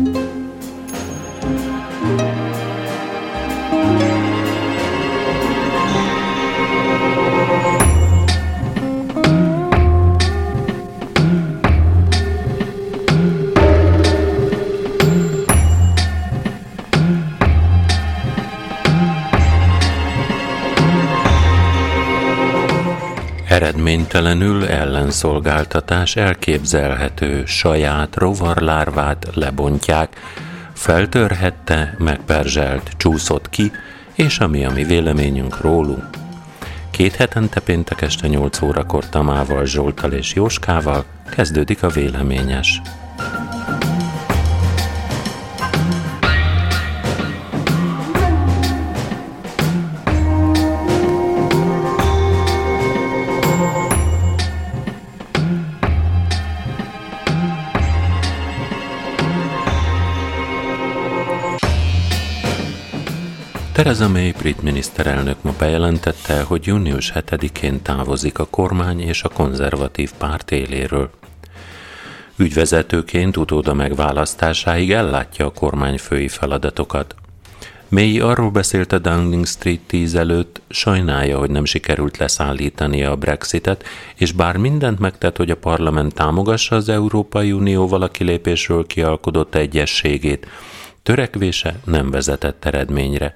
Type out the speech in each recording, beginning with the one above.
Thank you. Eredménytelenül ellenszolgáltatás elképzelhető, saját rovarlárvát lebontják, feltörhette, megperzselt, csúszott ki, és ami a mi véleményünk rólunk. Két hetente péntek este 8 órakor Tamával, Zsoltal és Jóskával kezdődik a véleményes. Theresa May brit miniszterelnök ma bejelentette, hogy június 7-én távozik a kormány és a konzervatív párt éléről. Ügyvezetőként utóda megválasztásáig ellátja a kormányfői feladatokat. May arról beszélt a Downing Street 10 előtt, sajnálja, hogy nem sikerült leszállítania a Brexitet, és bár mindent megtett, hogy a parlament támogassa az Európai Unióval a kilépésről kialkodott egyességét, törekvése nem vezetett eredményre.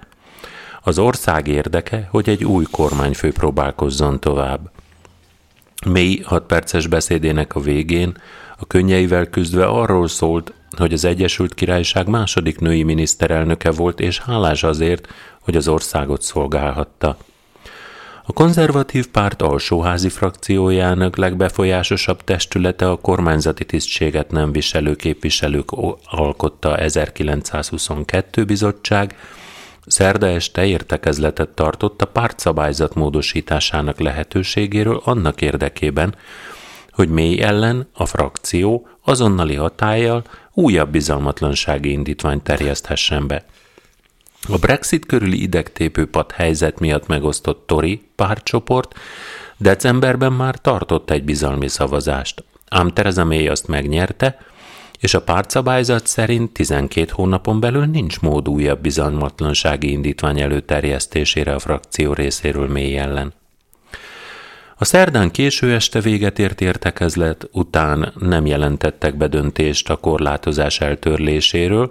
Az ország érdeke, hogy egy új kormányfő próbálkozzon tovább. Mély hat perces beszédének a végén a könnyeivel küzdve arról szólt, hogy az Egyesült Királyság második női miniszterelnöke volt, és hálás azért, hogy az országot szolgálhatta. A konzervatív párt alsóházi frakciójának legbefolyásosabb testülete a kormányzati tisztséget nem viselő képviselők alkotta 1922 bizottság, Szerda este értekezletet tartott a pártszabályzat módosításának lehetőségéről annak érdekében, hogy mély ellen a frakció azonnali hatállyal újabb bizalmatlansági indítványt terjeszthessen be. A Brexit körüli idegtépő pad helyzet miatt megosztott Tori pártcsoport decemberben már tartott egy bizalmi szavazást, ám Theresa May azt megnyerte, és a pártszabályzat szerint 12 hónapon belül nincs mód újabb bizalmatlansági indítvány előterjesztésére a frakció részéről mély ellen. A szerdán késő este véget ért értekezlet után nem jelentettek be döntést a korlátozás eltörléséről,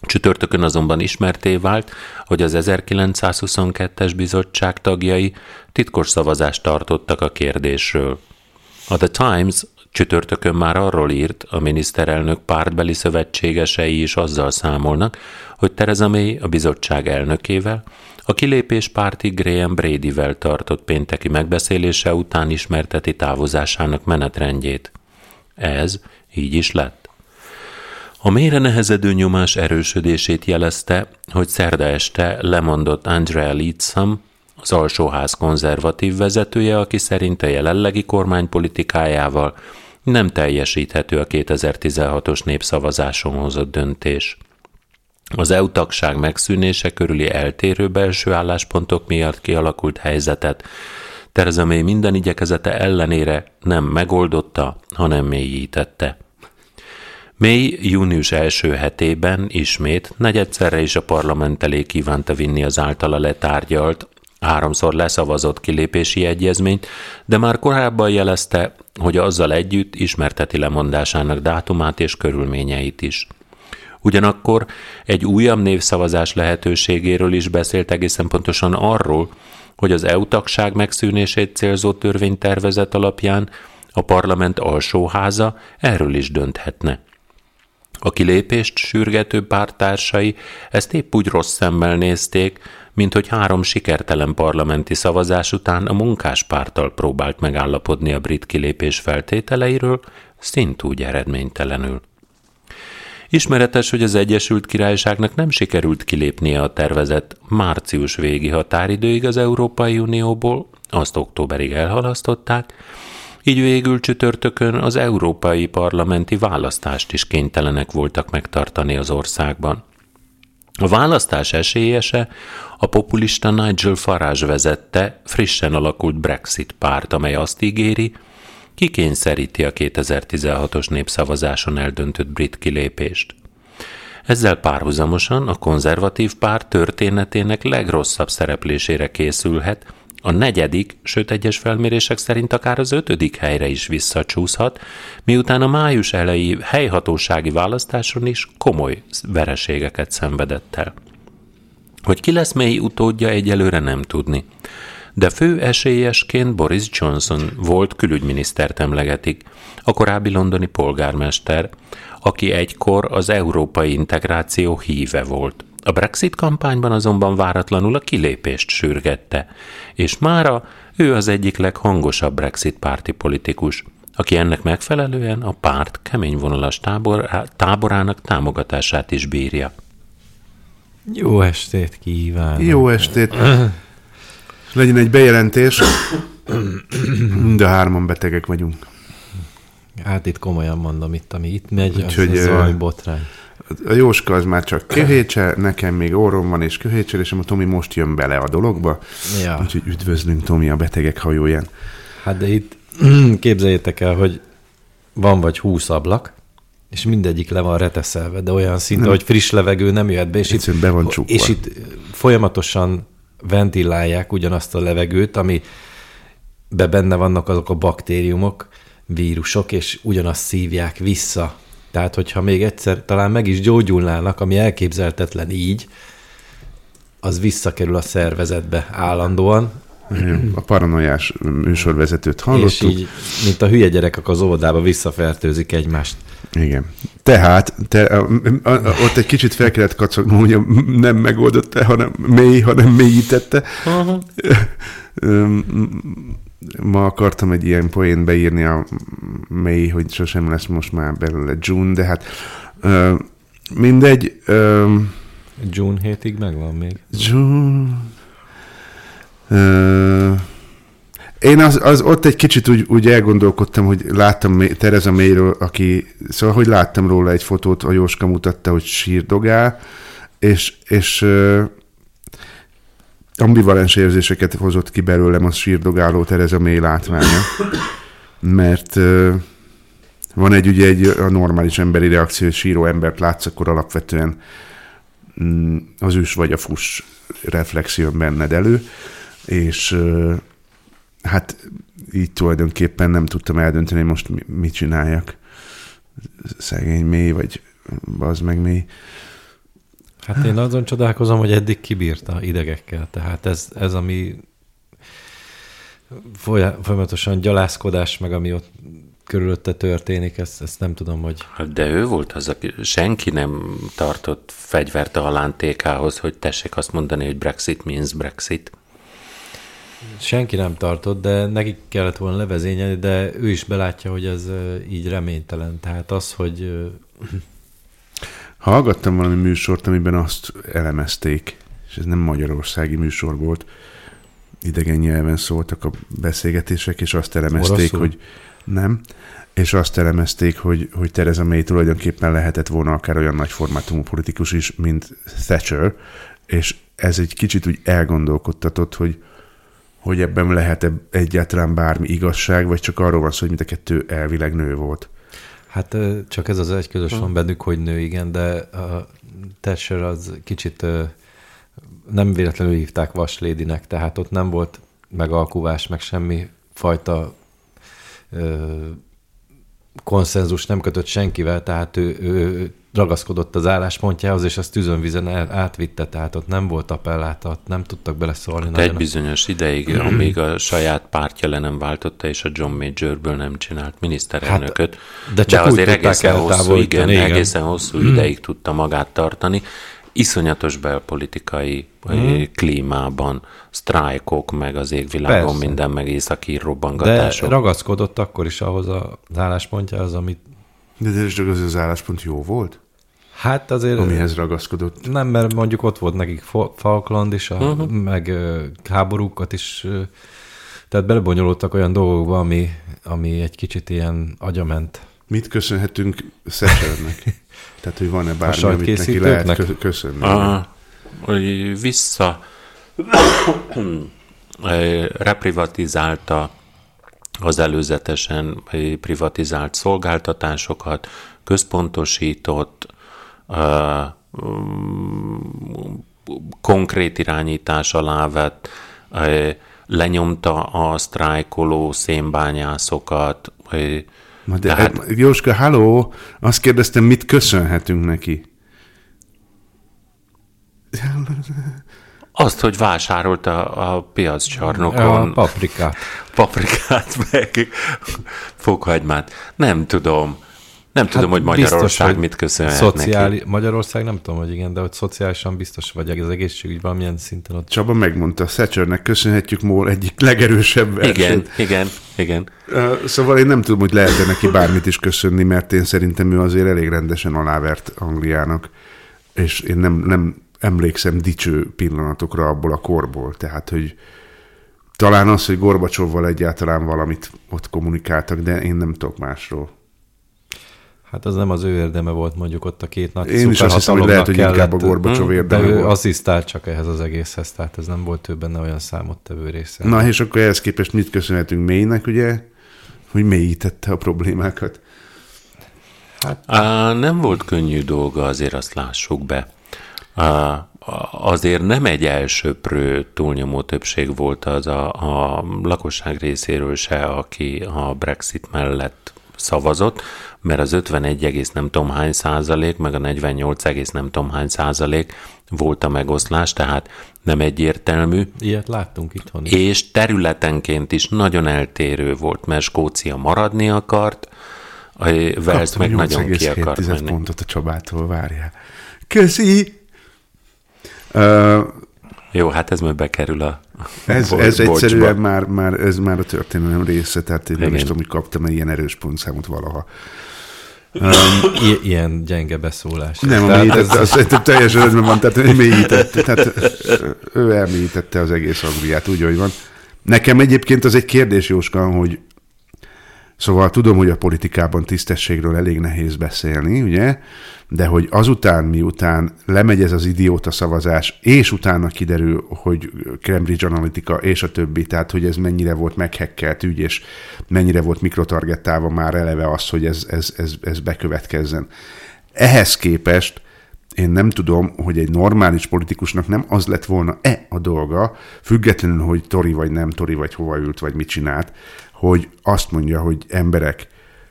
Csütörtökön azonban ismerté vált, hogy az 1922-es bizottság tagjai titkos szavazást tartottak a kérdésről. A The Times Csütörtökön már arról írt, a miniszterelnök pártbeli szövetségesei is azzal számolnak, hogy Theresa May a bizottság elnökével, a kilépés párti Graham Bradyvel tartott pénteki megbeszélése után ismerteti távozásának menetrendjét. Ez így is lett. A mélyre nehezedő nyomás erősödését jelezte, hogy szerda este lemondott Andrea Leadsom, az alsóház konzervatív vezetője, aki szerint a jelenlegi kormány politikájával nem teljesíthető a 2016-os népszavazáson hozott döntés. Az EU tagság megszűnése körüli eltérő belső álláspontok miatt kialakult helyzetet Tereza May minden igyekezete ellenére nem megoldotta, hanem mélyítette. May június első hetében ismét negyedszerre is a parlament elé kívánta vinni az általa letárgyalt, háromszor leszavazott kilépési egyezményt, de már korábban jelezte, hogy azzal együtt ismerteti lemondásának dátumát és körülményeit is. Ugyanakkor egy újabb névszavazás lehetőségéről is beszélt egészen pontosan arról, hogy az EU tagság megszűnését célzó törvénytervezet alapján a parlament alsóháza erről is dönthetne. A kilépést sürgető pártársai ezt épp úgy rossz szemmel nézték, mint hogy három sikertelen parlamenti szavazás után a munkáspárttal próbált megállapodni a brit kilépés feltételeiről, szintúgy eredménytelenül. Ismeretes, hogy az Egyesült Királyságnak nem sikerült kilépnie a tervezett március végi határidőig az Európai Unióból, azt októberig elhalasztották, így végül csütörtökön az európai parlamenti választást is kénytelenek voltak megtartani az országban. A választás esélyese a populista Nigel Farage vezette frissen alakult Brexit párt, amely azt ígéri, kikényszeríti a 2016-os népszavazáson eldöntött brit kilépést. Ezzel párhuzamosan a konzervatív párt történetének legrosszabb szereplésére készülhet, a negyedik, sőt egyes felmérések szerint akár az ötödik helyre is visszacsúszhat, miután a május elejé helyhatósági választáson is komoly vereségeket szenvedett el. Hogy ki lesz mely utódja, egyelőre nem tudni. De fő esélyesként Boris Johnson volt külügyminisztert emlegetik, a korábbi londoni polgármester, aki egykor az európai integráció híve volt. A Brexit kampányban azonban váratlanul a kilépést sürgette, és mára ő az egyik leghangosabb Brexit párti politikus, aki ennek megfelelően a párt kemény vonalas tábor, táborának támogatását is bírja. Jó estét kívánok! Jó estét! Legyen egy bejelentés. Mind a hárman betegek vagyunk. Hát itt komolyan mondom, itt ami itt megy, Úgyhogy, az, az zajbotrány. A Jóska az már csak köhécse, nekem még orrom van és köhécsel, és a Tomi most jön bele a dologba. Ja. Úgyhogy üdvözlünk Tomi a betegek hajóján. Hát de itt képzeljétek el, hogy van vagy húsz ablak, és mindegyik le van reteszelve, de olyan szinte, hogy friss levegő nem jöhet be, és itt, be van csukva. és itt folyamatosan ventilálják ugyanazt a levegőt, ami be benne vannak azok a baktériumok, vírusok, és ugyanazt szívják vissza. Tehát, hogyha még egyszer talán meg is gyógyulnának, ami elképzelhetetlen így, az visszakerül a szervezetbe állandóan, a paranoiás műsorvezetőt hallottuk. És így, mint a hülye gyerekek az óvodába visszafertőzik egymást. Igen. Tehát te, a, a, a, ott egy kicsit fel kellett kacagnom, hogy nem megoldotta, hanem mély, hanem mélyítette. Uh-huh. Ma akartam egy ilyen poén beírni a mély, hogy sosem lesz most már belőle June, de hát mindegy. June hétig megvan még. June... Én az, az ott egy kicsit úgy, úgy elgondolkodtam, hogy láttam Tereza Mayről, aki, szóval, hogy láttam róla egy fotót, a Jóska mutatta, hogy sírdogál, és, és ambivalens érzéseket hozott ki belőlem a sírdogáló Tereza May látványa. Mert van egy ugye egy a normális emberi reakció, hogy síró embert látsz, akkor alapvetően mm, az ős vagy a fuss reflexió benned elő és hát így tulajdonképpen nem tudtam eldönteni, hogy most mit csináljak. Szegény mély, vagy az meg mély. Hát én azon csodálkozom, hogy eddig kibírta idegekkel. Tehát ez, ez ami folyamatosan gyalászkodás, meg ami ott körülötte történik, ezt, ezt nem tudom, hogy... Hát de ő volt az, aki senki nem tartott fegyvert a halántékához, hogy tessék azt mondani, hogy Brexit means Brexit. Senki nem tartott, de neki kellett volna levezényelni, de ő is belátja, hogy ez így reménytelen. Tehát az, hogy... Hallgattam valami műsort, amiben azt elemezték, és ez nem magyarországi műsor volt, idegen nyelven szóltak a beszélgetések, és azt elemezték, Oroszul? hogy nem, és azt elemezték, hogy, hogy Tereza May tulajdonképpen lehetett volna akár olyan nagy formátumú politikus is, mint Thatcher, és ez egy kicsit úgy elgondolkodtatott, hogy hogy ebben lehet-e egyáltalán bármi igazság, vagy csak arról van szó, hogy mind a kettő elvileg nő volt. Hát csak ez az egy közös van bennük, hogy nő, igen, de a Tesser az kicsit nem véletlenül hívták vaslédinek, tehát ott nem volt megalkuvás, meg semmi fajta konszenzus nem kötött senkivel, tehát ő, ő ragaszkodott az álláspontjához, és azt tűzönvizen átvitte, tehát ott nem volt appelláta, ott nem tudtak beleszólni. Hát egy bizonyos ideig, amíg a saját pártja le nem váltotta, és a John Majorből nem csinált miniszterelnököt. Hát, de, csak de azért egészen hosszú, igen, igen, egészen hosszú mm. ideig tudta magát tartani. Iszonyatos belpolitikai mm. klímában, sztrájkok, meg az égvilágon Persze. minden, meg északi robbangatások. De ragaszkodott akkor is ahhoz az álláspontjához, amit de ez az, az álláspont jó volt? Hát azért... Amihez ragaszkodott. Nem, mert mondjuk ott volt nekik Falkland is, a, uh-huh. meg uh, háborúkat is, tehát belebonyolódtak olyan dolgokba, ami, ami egy kicsit ilyen agyament. Mit köszönhetünk Thatchernek? tehát, hogy van-e bármi, amit neki lehet köszönni? A, hogy vissza reprivatizálta az előzetesen privatizált szolgáltatásokat, központosított, konkrét irányítás alá vett, lenyomta a sztrájkoló szénbányászokat. Na de, hát, Jóska, halló, azt kérdeztem, mit köszönhetünk neki? Azt, hogy vásárolta a piaccsarnokon. A paprikát. Paprikát, meg fokhagymát. Nem tudom. Nem tudom, hát hogy Magyarország biztos, mit köszönhet szociáli, neki. Magyarország nem tudom, hogy igen, de hogy szociálisan biztos vagy az egészségügy valamilyen szinten ott. Csaba megmondta, Thatchernek köszönhetjük Mól egyik legerősebb versenyt. Igen, igen, igen. Szóval én nem tudom, hogy lehet neki bármit is köszönni, mert én szerintem ő azért elég rendesen alávert Angliának, és én nem, nem emlékszem dicső pillanatokra abból a korból, tehát, hogy talán az, hogy Gorbacsovval egyáltalán valamit ott kommunikáltak, de én nem tudok másról. Hát az nem az ő érdeme volt mondjuk ott a két nagy Én is azt hiszem, hogy lehet, hogy kellett, inkább a Gorbacsov érdeme De ő volt. asszisztált csak ehhez az egészhez, tehát ez nem volt ő benne olyan számottevő része. Na és akkor ehhez képest mit köszönhetünk mélynek, ugye? Hogy mélyítette a problémákat. Hát... Á, nem volt könnyű dolga, azért azt lássuk be. Á, azért nem egy elsőprő túlnyomó többség volt az a, a lakosság részéről se, aki a Brexit mellett szavazott, mert az 51, nem tudom hány százalék, meg a 48, nem tudom hány százalék volt a megoszlás, tehát nem egyértelmű. Ilyet láttunk itthon is. És területenként is nagyon eltérő volt, mert Skócia maradni akart, a Wales meg nagyon ki akart menni. pontot a Csabától, várjál. Köszi! Uh, Jó, hát ez majd bekerül a Ez, bo- ez egyszerűen már, már, ez már a történelem része, tehát én Igen. nem is tudom, hogy kaptam ilyen erős pontszámot valaha. Um, I- ilyen gyenge beszólás. Nem, tehát ez, az, az, teljesen rendben van, tehát ő mélyítette, tehát ő elmélyítette az egész Angliát, úgy, hogy van. Nekem egyébként az egy kérdés, Jóska, hogy szóval tudom, hogy a politikában tisztességről elég nehéz beszélni, ugye? de hogy azután, miután lemegy ez az idióta szavazás, és utána kiderül, hogy Cambridge Analytica és a többi, tehát hogy ez mennyire volt meghekkelt ügy, és mennyire volt mikrotargettálva már eleve az, hogy ez, ez, ez, ez bekövetkezzen. Ehhez képest én nem tudom, hogy egy normális politikusnak nem az lett volna-e a dolga, függetlenül, hogy tori vagy nem tori, vagy hova ült, vagy mit csinált, hogy azt mondja, hogy emberek,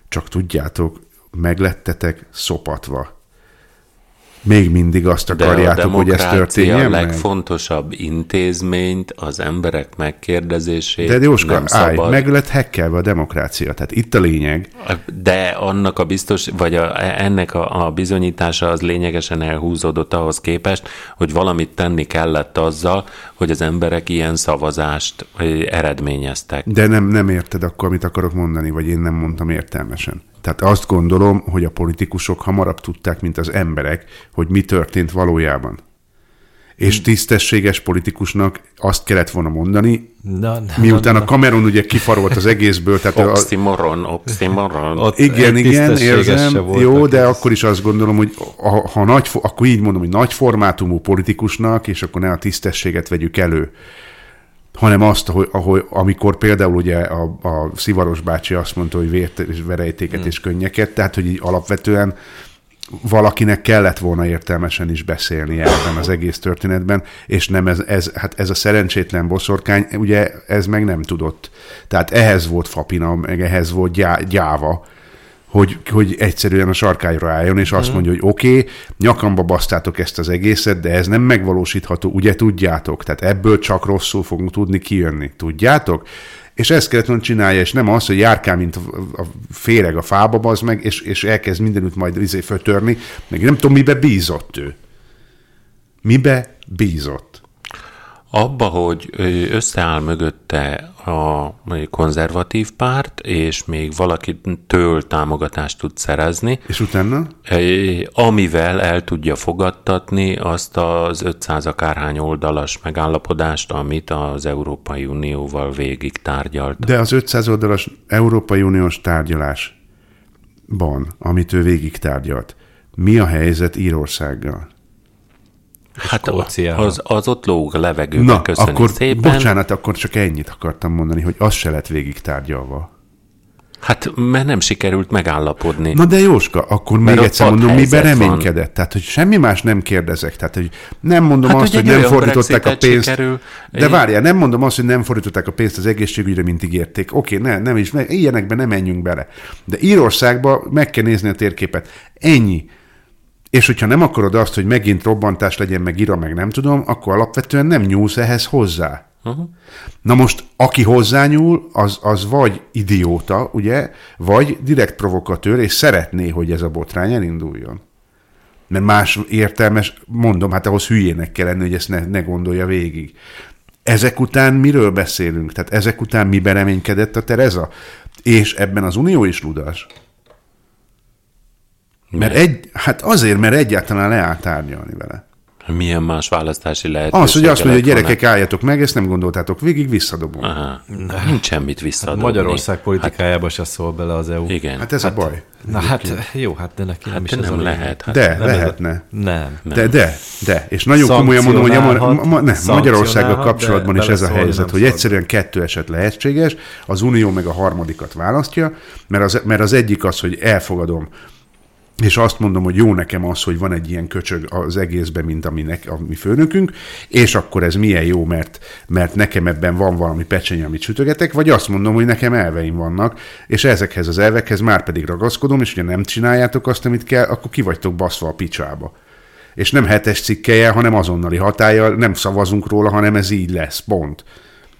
csak tudjátok, meglettetek szopatva még mindig azt akarjátok, hogy ez történjen a legfontosabb meg? intézményt, az emberek megkérdezését De Jóska, nem állj, szabad. meg lett hekkelve a demokrácia, tehát itt a lényeg. De annak a biztos, vagy a, ennek a, a bizonyítása az lényegesen elhúzódott ahhoz képest, hogy valamit tenni kellett azzal, hogy az emberek ilyen szavazást eredményeztek. De nem, nem érted akkor, amit akarok mondani, vagy én nem mondtam értelmesen. Tehát azt gondolom, hogy a politikusok hamarabb tudták, mint az emberek, hogy mi történt valójában. És tisztességes politikusnak azt kellett volna mondani, na, na, miután na, na. a Cameron ugye kifarolt az egészből. Tehát oxymoron, oxymoron. Ott igen, igen, érzem, jó, de ez. akkor is azt gondolom, hogy ha, ha nagy, akkor így mondom, hogy nagy formátumú politikusnak, és akkor ne a tisztességet vegyük elő, hanem azt, hogy, ahogy, amikor például ugye a, a Szivaros bácsi azt mondta, hogy vért és verejtéket mm. és könnyeket, tehát hogy így alapvetően valakinek kellett volna értelmesen is beszélni ebben az egész történetben, és nem ez, ez, hát ez a szerencsétlen boszorkány, ugye ez meg nem tudott. Tehát ehhez volt Fapina, meg ehhez volt gyá, gyáva, hogy, hogy egyszerűen a sarkájra álljon, és azt mhm. mondja, hogy oké, okay, nyakamba basztátok ezt az egészet, de ez nem megvalósítható, ugye tudjátok? Tehát ebből csak rosszul fogunk tudni kijönni. Tudjátok? És ezt kellett volna csinálja, és nem az, hogy járkál, mint a féreg a fába, az meg, és, és elkezd mindenütt majd izé fötörni, meg nem tudom, mibe bízott ő. Mibe bízott? Abba, hogy összeáll mögötte a konzervatív párt, és még valakitől támogatást tud szerezni. És utána? Amivel el tudja fogadtatni azt az 500 akárhány oldalas megállapodást, amit az Európai Unióval végig tárgyalt. De az 500 oldalas Európai Uniós tárgyalásban, amit ő végig tárgyalt, mi a helyzet Írországgal? Hát az, az ott lóg a levegőben, Na, köszönjük akkor, szépen. Bocsánat, akkor csak ennyit akartam mondani, hogy az se lett végig tárgyalva. Hát, mert nem sikerült megállapodni. Na de Jóska, akkor Mert még egyszer mondom, miben padhelyzet van. reménykedett? Tehát, hogy semmi más nem kérdezek. Tehát, hogy nem mondom Hát, azt, hogy nem fordították a pénzt. sikerül- de várjál, nem mondom azt, hogy nem fordították a pénzt az egészségügyre, mint ígérték. Oké, ne, nem is, ne, ilyenekbe nem menjünk bele. De Írországba meg kell nézni a térképet. Ennyi. És hogyha nem akarod azt, hogy megint robbantás legyen, meg ira, meg nem tudom, akkor alapvetően nem nyúlsz ehhez hozzá. Uh-huh. Na most, aki hozzányúl, az, az vagy idióta, ugye, vagy direkt provokatőr, és szeretné, hogy ez a botrány elinduljon. Mert más értelmes, mondom, hát ahhoz hülyének kell lenni, hogy ezt ne, ne gondolja végig. Ezek után miről beszélünk? Tehát ezek után mi reménykedett a Tereza? És ebben az Unió is ludas. Mert egy, hát azért, mert egyáltalán leállt tárgyalni vele. Milyen más választási lehetőség? Az, hogy azt mondja, hogy gyerekek, álljatok meg, ezt nem gondoltátok végig, visszadobom. Aha. Nincs semmit visszadobni. Magyarország politikájába se szól bele az EU. Igen. Hát ez a baj. Na hát, jó, hát de neki nem hát is de ez nem lehet. Hát De, Nem ez a- lehetne. Nem. De, de, de. És nagyon komolyan mondom, hogy a, ma, ne, Magyarországgal kapcsolatban is ez a helyzet, nem hogy egyszerűen kettő eset lehetséges, az Unió meg a harmadikat választja, mert az, mert az egyik az, hogy elfogadom, és azt mondom, hogy jó nekem az, hogy van egy ilyen köcsög az egészben, mint ami, nek, a mi főnökünk, és akkor ez milyen jó, mert, mert nekem ebben van valami pecsenye, amit sütögetek, vagy azt mondom, hogy nekem elveim vannak, és ezekhez az elvekhez már pedig ragaszkodom, és ugye nem csináljátok azt, amit kell, akkor ki vagytok baszva a picsába. És nem hetes cikkelje, hanem azonnali hatállyal, nem szavazunk róla, hanem ez így lesz, pont.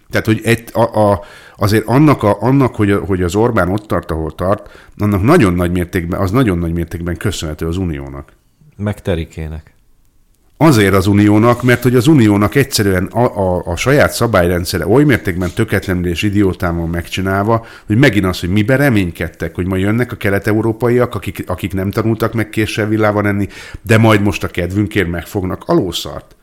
Tehát, hogy egy, a, a, azért annak, a, annak hogy, a, hogy az Orbán ott tart, ahol tart, annak nagyon nagy mértékben, az nagyon nagy mértékben köszönhető az Uniónak. Meg Terikének. Azért az Uniónak, mert hogy az Uniónak egyszerűen a, a, a saját szabályrendszere oly mértékben töketlenül és idiótával megcsinálva, hogy megint az, hogy miben reménykedtek, hogy majd jönnek a kelet-európaiak, akik, akik nem tanultak meg késsel villával enni, de majd most a kedvünkért megfognak alószart.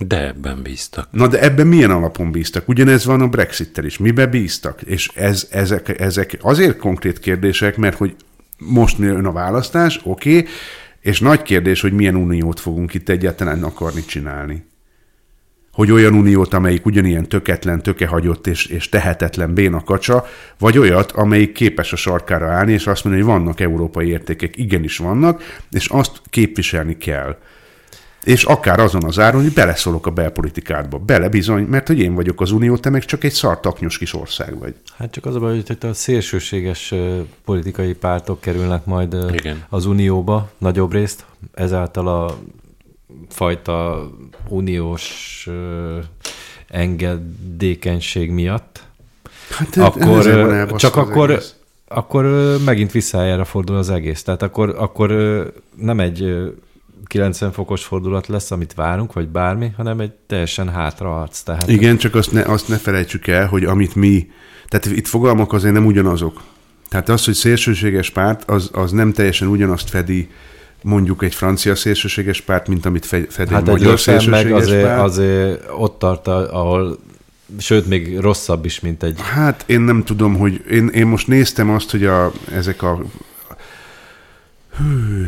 De ebben bíztak. Na de ebben milyen alapon bíztak? Ugyanez van a Brexit-tel is. Mibe bíztak? És ez, ezek, ezek azért konkrét kérdések, mert hogy most jön a választás, oké, okay, és nagy kérdés, hogy milyen uniót fogunk itt egyáltalán akarni csinálni. Hogy olyan uniót, amelyik ugyanilyen töketlen, tökehagyott és, és tehetetlen béna kacsa, vagy olyat, amelyik képes a sarkára állni, és azt mondani, hogy vannak európai értékek, igenis vannak, és azt képviselni kell. És akár azon az áron, hogy beleszólok a belpolitikádba. Bele bizony, mert hogy én vagyok az unió, te meg csak egy szartaknyos kis ország vagy. Hát csak az a baj, hogy itt a szélsőséges politikai pártok kerülnek majd Igen. az unióba nagyobb részt, ezáltal a fajta uniós engedékenység miatt. Hát akkor csak akkor, egész. akkor megint visszájára fordul az egész. Tehát akkor, akkor nem egy 90 fokos fordulat lesz, amit várunk, vagy bármi, hanem egy teljesen hátraarc. Tehát Igen, csak azt ne, azt ne felejtsük el, hogy amit mi, tehát itt fogalmak azért nem ugyanazok. Tehát az, hogy szélsőséges párt, az, az nem teljesen ugyanazt fedi mondjuk egy francia szélsőséges párt, mint amit fe- fed Hát egy egy magyar meg szélsőséges azért, párt. azért ott tart, ahol sőt, még rosszabb is, mint egy... Hát én nem tudom, hogy én, én most néztem azt, hogy a, ezek a hű,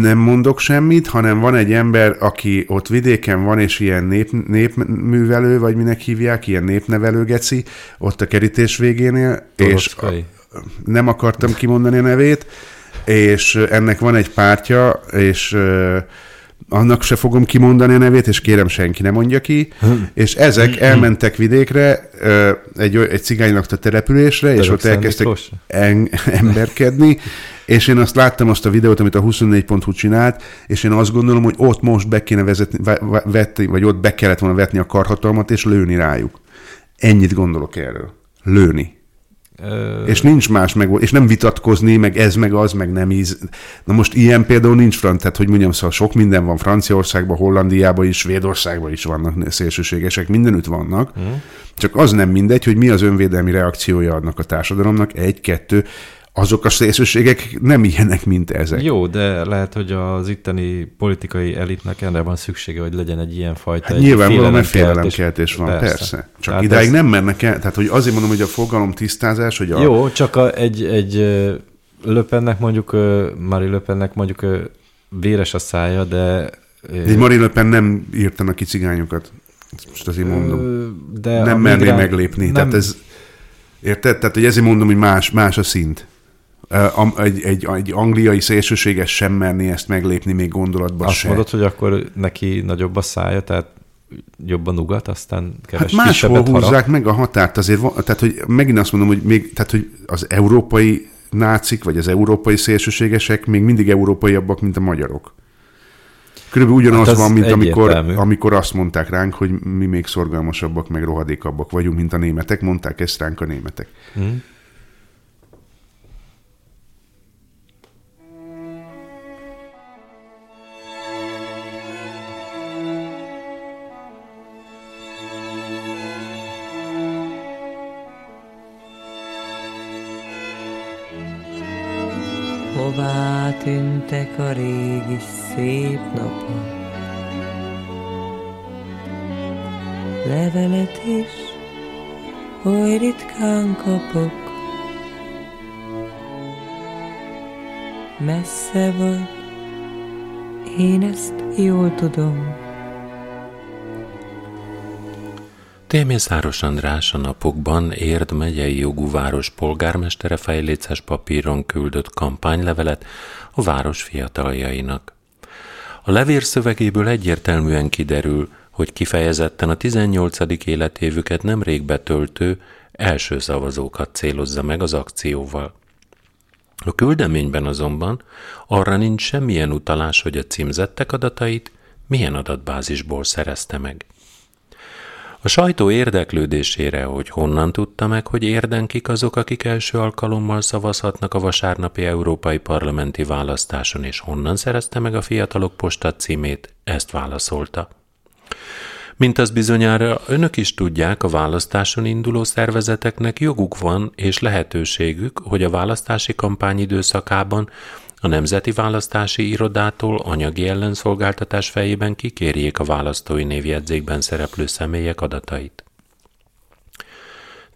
nem mondok semmit, hanem van egy ember, aki ott vidéken van, és ilyen nép, népművelő, vagy minek hívják, ilyen népnevelő geci, ott a kerítés végénél, és Torockai. nem akartam kimondani a nevét, és ennek van egy pártja, és annak se fogom kimondani a nevét, és kérem senki ne mondja ki, és ezek elmentek vidékre egy, egy cigánylakta településre, és Török ott elkezdtek en, emberkedni, és én azt láttam azt a videót, amit a 24.hu csinált, és én azt gondolom, hogy ott most be kéne vezetni, ve- ve- vetni, vagy ott be kellett volna vetni a karhatalmat, és lőni rájuk. Ennyit gondolok erről. Lőni. Ö, És nincs más meg, és nem vitatkozni, meg ez, meg az, meg nem íz. Na most ilyen például nincs front, tehát hogy mondjam, szóval sok minden van Franciaországban, Hollandiában is, Svédországban is vannak szélsőségesek, mindenütt vannak. Mm. Csak az nem mindegy, hogy mi az önvédelmi reakciója annak a társadalomnak, egy, kettő, azok a szélsőségek nem ilyenek, mint ezek. Jó, de lehet, hogy az itteni politikai elitnek erre van szüksége, hogy legyen egy ilyen fajta Hát egy nyilvánvalóan, mert félelemkeltés. van, persze. persze. Csak Tehát idáig ez- nem mennek el, tehát hogy azért mondom, hogy a fogalom tisztázás, hogy a, Jó, csak a, egy, egy Löpennek mondjuk, ö, Marie Löpennek mondjuk véres a szája, de... ö, egy Marine Le Pen nem írtanak ki cigányokat. Most azért mondom. de nem merné migrán- meglépni. Nem, Tehát ez, Érted? Tehát, hogy ezért mondom, hogy más, más a szint. Egy, egy, egy angliai szélsőséges sem merné ezt meglépni még gondolatban Azt se. mondod, hogy akkor neki nagyobb a szája, tehát jobban ugat, aztán keves, Hát máshol húzzák harap. meg a határt, azért van, tehát hogy megint azt mondom, hogy még, tehát hogy az európai nácik, vagy az európai szélsőségesek még mindig európaiabbak, mint a magyarok. Körülbelül ugyanaz Hát hát az van, mint amikor, amikor azt mondták ránk, hogy mi még szorgalmasabbak, meg rohadékabbak vagyunk, mint a németek. Mondták ezt ránk a németek. Hm? Hová tűntek a régi szép napok? Levelet is oly ritkán kapok. Messze vagy, én ezt jól tudom. Témészáros András a napokban Érd megyei jogú város polgármestere fejléces papíron küldött kampánylevelet a város fiataljainak. A levél szövegéből egyértelműen kiderül, hogy kifejezetten a 18. életévüket nemrég betöltő első szavazókat célozza meg az akcióval. A küldeményben azonban arra nincs semmilyen utalás, hogy a címzettek adatait milyen adatbázisból szerezte meg. A sajtó érdeklődésére, hogy honnan tudta meg, hogy érdenkik azok, akik első alkalommal szavazhatnak a vasárnapi európai parlamenti választáson, és honnan szerezte meg a fiatalok posta címét, ezt válaszolta. Mint az bizonyára önök is tudják, a választáson induló szervezeteknek joguk van és lehetőségük, hogy a választási kampány időszakában a Nemzeti Választási Irodától anyagi ellenszolgáltatás fejében kikérjék a választói névjegyzékben szereplő személyek adatait.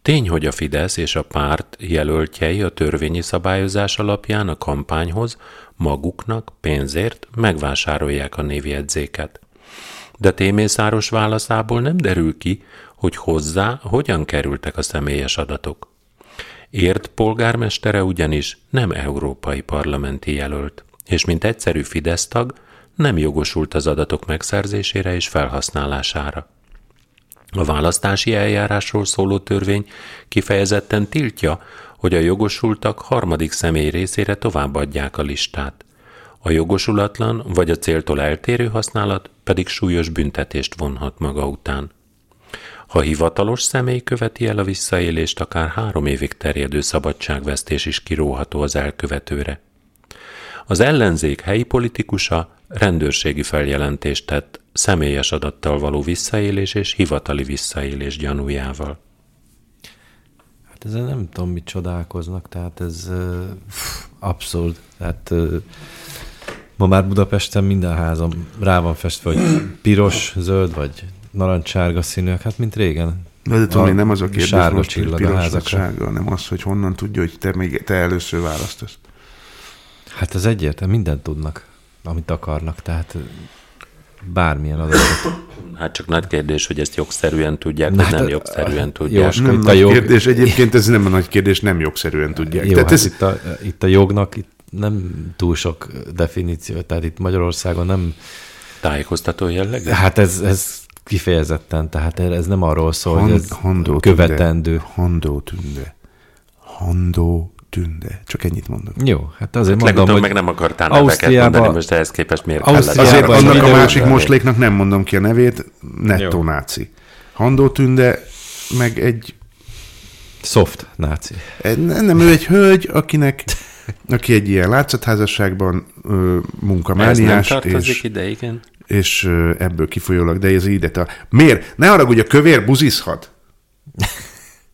Tény, hogy a Fidesz és a párt jelöltjei a törvényi szabályozás alapján a kampányhoz maguknak pénzért megvásárolják a névjegyzéket. De Témészáros válaszából nem derül ki, hogy hozzá hogyan kerültek a személyes adatok. Ért polgármestere ugyanis nem európai parlamenti jelölt, és mint egyszerű Fidesz tag nem jogosult az adatok megszerzésére és felhasználására. A választási eljárásról szóló törvény kifejezetten tiltja, hogy a jogosultak harmadik személy részére továbbadják a listát. A jogosulatlan vagy a céltól eltérő használat pedig súlyos büntetést vonhat maga után. Ha hivatalos személy követi el a visszaélést, akár három évig terjedő szabadságvesztés is kiróható az elkövetőre. Az ellenzék helyi politikusa rendőrségi feljelentést tett személyes adattal való visszaélés és hivatali visszaélés gyanújával. Hát ezen nem tudom, mit csodálkoznak, tehát ez uh, abszurd. Tehát ma már Budapesten minden házam rá van festve, hogy piros, zöld vagy narancsárga színűek, hát mint régen. De, de tudom, A nem az a kérdés sárga most, hogy csillag a piros vagy házakra. sárga, hanem az, hogy honnan tudja, hogy te, még, te először választasz. Hát ez egyértelmű, mindent tudnak, amit akarnak, tehát bármilyen adatot. Hát csak nagy kérdés, hogy ezt jogszerűen tudják, Na vagy hát nem a- jogszerűen jó, tudják. és- Nem Itt a nagy jog- kérdés, egyébként ez nem a nagy kérdés, nem jogszerűen tudják. Jó, Tehát hát ez, itt, a, itt a jognak itt nem túl sok definíció, tehát itt Magyarországon nem, Tájékoztató jellegű? hát ez, ez kifejezetten, tehát ez nem arról szól, hogy Hand, ez handó követendő. Tünde. Handó tünde. Handó tünde. Csak ennyit mondok. Jó, hát azért Legutóbb mondom, hogy meg nem akartál neveket Ausztriába- mondani, most ehhez képest miért Ausztriába- kellett? Azért annak a másik mosléknak nem mondom ki a nevét, nettó Jó. náci. Handó tünde, meg egy, soft náci. egy nem ő egy hölgy, akinek aki egy ilyen látszatházasságban ö, Ez nem tartozik és, ide, igen. És ebből kifolyólag, de ez ide. A... Miért? Ne haragudj, a kövér buzizhat.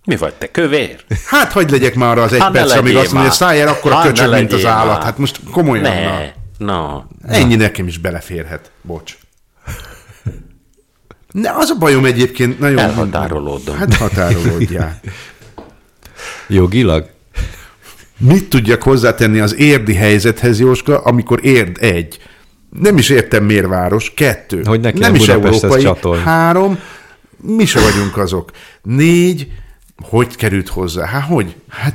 Mi vagy te, kövér? Hát, hogy legyek már arra az egy Hát ne perc, amíg azt mondja, szájjel akkor a köcsög, mint az állat. már. Hát most komolyan. Na. Ne, na. Ennyi nekem is beleférhet. Bocs. Ne, az a bajom egyébként nagyon... Elhatárolódom. Hát határolódjál. Jogilag? Mit tudjak hozzátenni az érdi helyzethez, Jóska, amikor érd egy? Nem is értem miért város. Kettő. Hogy neki nem is európai. Három. Mi se vagyunk azok. Négy. Hogy került hozzá? Hát hogy? Hát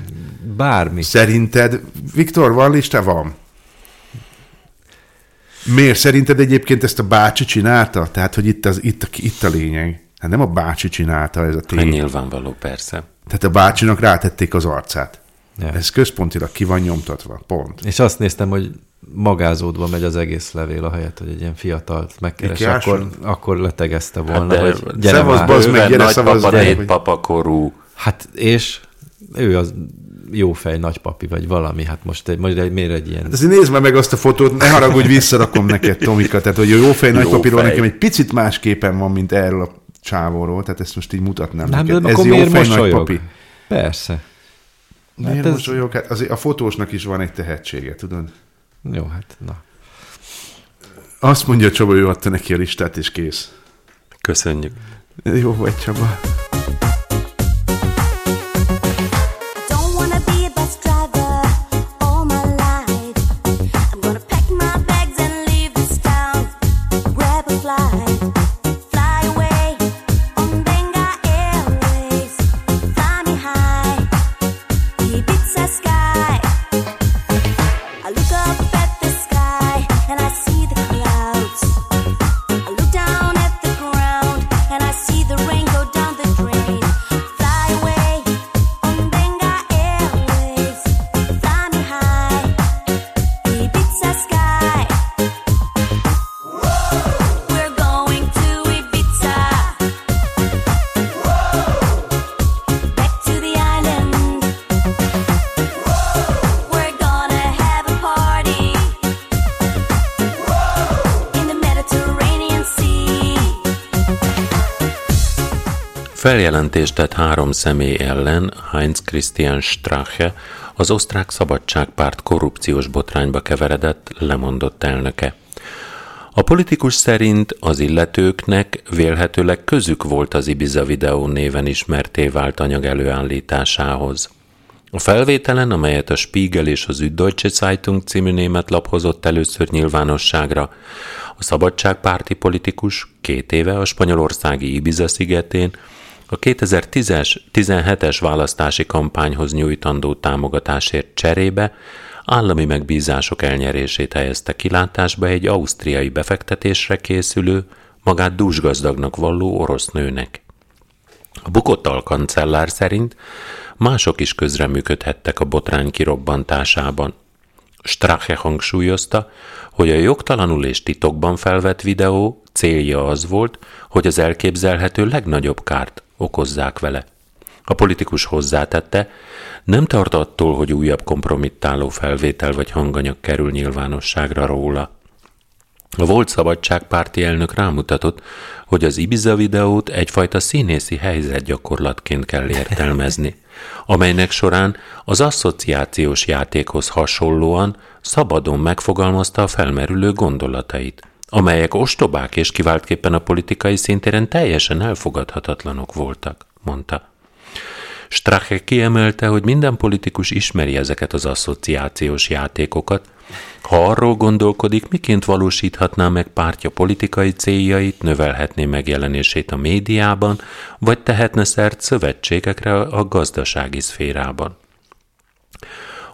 Bármi. szerinted, Viktor, van lista? Van. Miért szerinted egyébként ezt a bácsi csinálta? Tehát, hogy itt, az, itt, a, itt a lényeg. Hát nem a bácsi csinálta ez a Hát tény. nyilvánvaló, persze. Tehát a bácsinak rátették az arcát. Ja. Ez központilag ki van nyomtatva. Pont. És azt néztem, hogy magázódva megy az egész levél, a helyet, hogy egy ilyen fiatalt megkeres, Ikiáson? akkor, akkor letegezte volna, Hát de hát hogy gyere szevasz, már. bazd meg, gyere, szavazz, gyere, hogy- papakorú. Hát és ő az jó fej nagypapi, vagy valami, hát most egy, most egy, miért egy ilyen... Hát azért nézd már meg azt a fotót, ne haragudj, visszarakom neked, Tomika. Tehát, hogy a jó fej nagypapiról nekem egy picit más képen van, mint erről a csávóról. Tehát ezt most így mutatnám Nem, neked. de Ez akkor jó fej nagypapi. Persze. Miért Hát ez- mosolyog? Hát azért a fotósnak is van egy tehetsége, tudod? Jó, hát na. Azt mondja Csaba, ő adta neki a listát, és kész. Köszönjük. Jó vagy, Csaba. Feljelentést tett három személy ellen Heinz Christian Strache, az osztrák szabadságpárt korrupciós botrányba keveredett, lemondott elnöke. A politikus szerint az illetőknek vélhetőleg közük volt az Ibiza videó néven ismerté vált anyag előállításához. A felvételen, amelyet a Spiegel és az Süddeutsche Zeitung című német lap hozott először nyilvánosságra, a szabadságpárti politikus két éve a spanyolországi Ibiza szigetén a 2010-es, 17-es választási kampányhoz nyújtandó támogatásért cserébe állami megbízások elnyerését helyezte kilátásba egy ausztriai befektetésre készülő, magát dúsgazdagnak valló orosz nőnek. A bukott alkancellár szerint mások is közreműködhettek a botrány kirobbantásában. Strache hangsúlyozta, hogy a jogtalanul és titokban felvett videó célja az volt, hogy az elképzelhető legnagyobb kárt okozzák vele. A politikus hozzátette, nem tart attól, hogy újabb kompromittáló felvétel vagy hanganyag kerül nyilvánosságra róla. A volt szabadságpárti elnök rámutatott, hogy az Ibiza videót egyfajta színészi helyzetgyakorlatként kell értelmezni, amelynek során az asszociációs játékhoz hasonlóan szabadon megfogalmazta a felmerülő gondolatait, amelyek ostobák és kiváltképpen a politikai szintéren teljesen elfogadhatatlanok voltak, mondta. Strache kiemelte, hogy minden politikus ismeri ezeket az asszociációs játékokat, ha arról gondolkodik, miként valósíthatná meg pártja politikai céljait, növelhetné megjelenését a médiában, vagy tehetne szert szövetségekre a gazdasági szférában.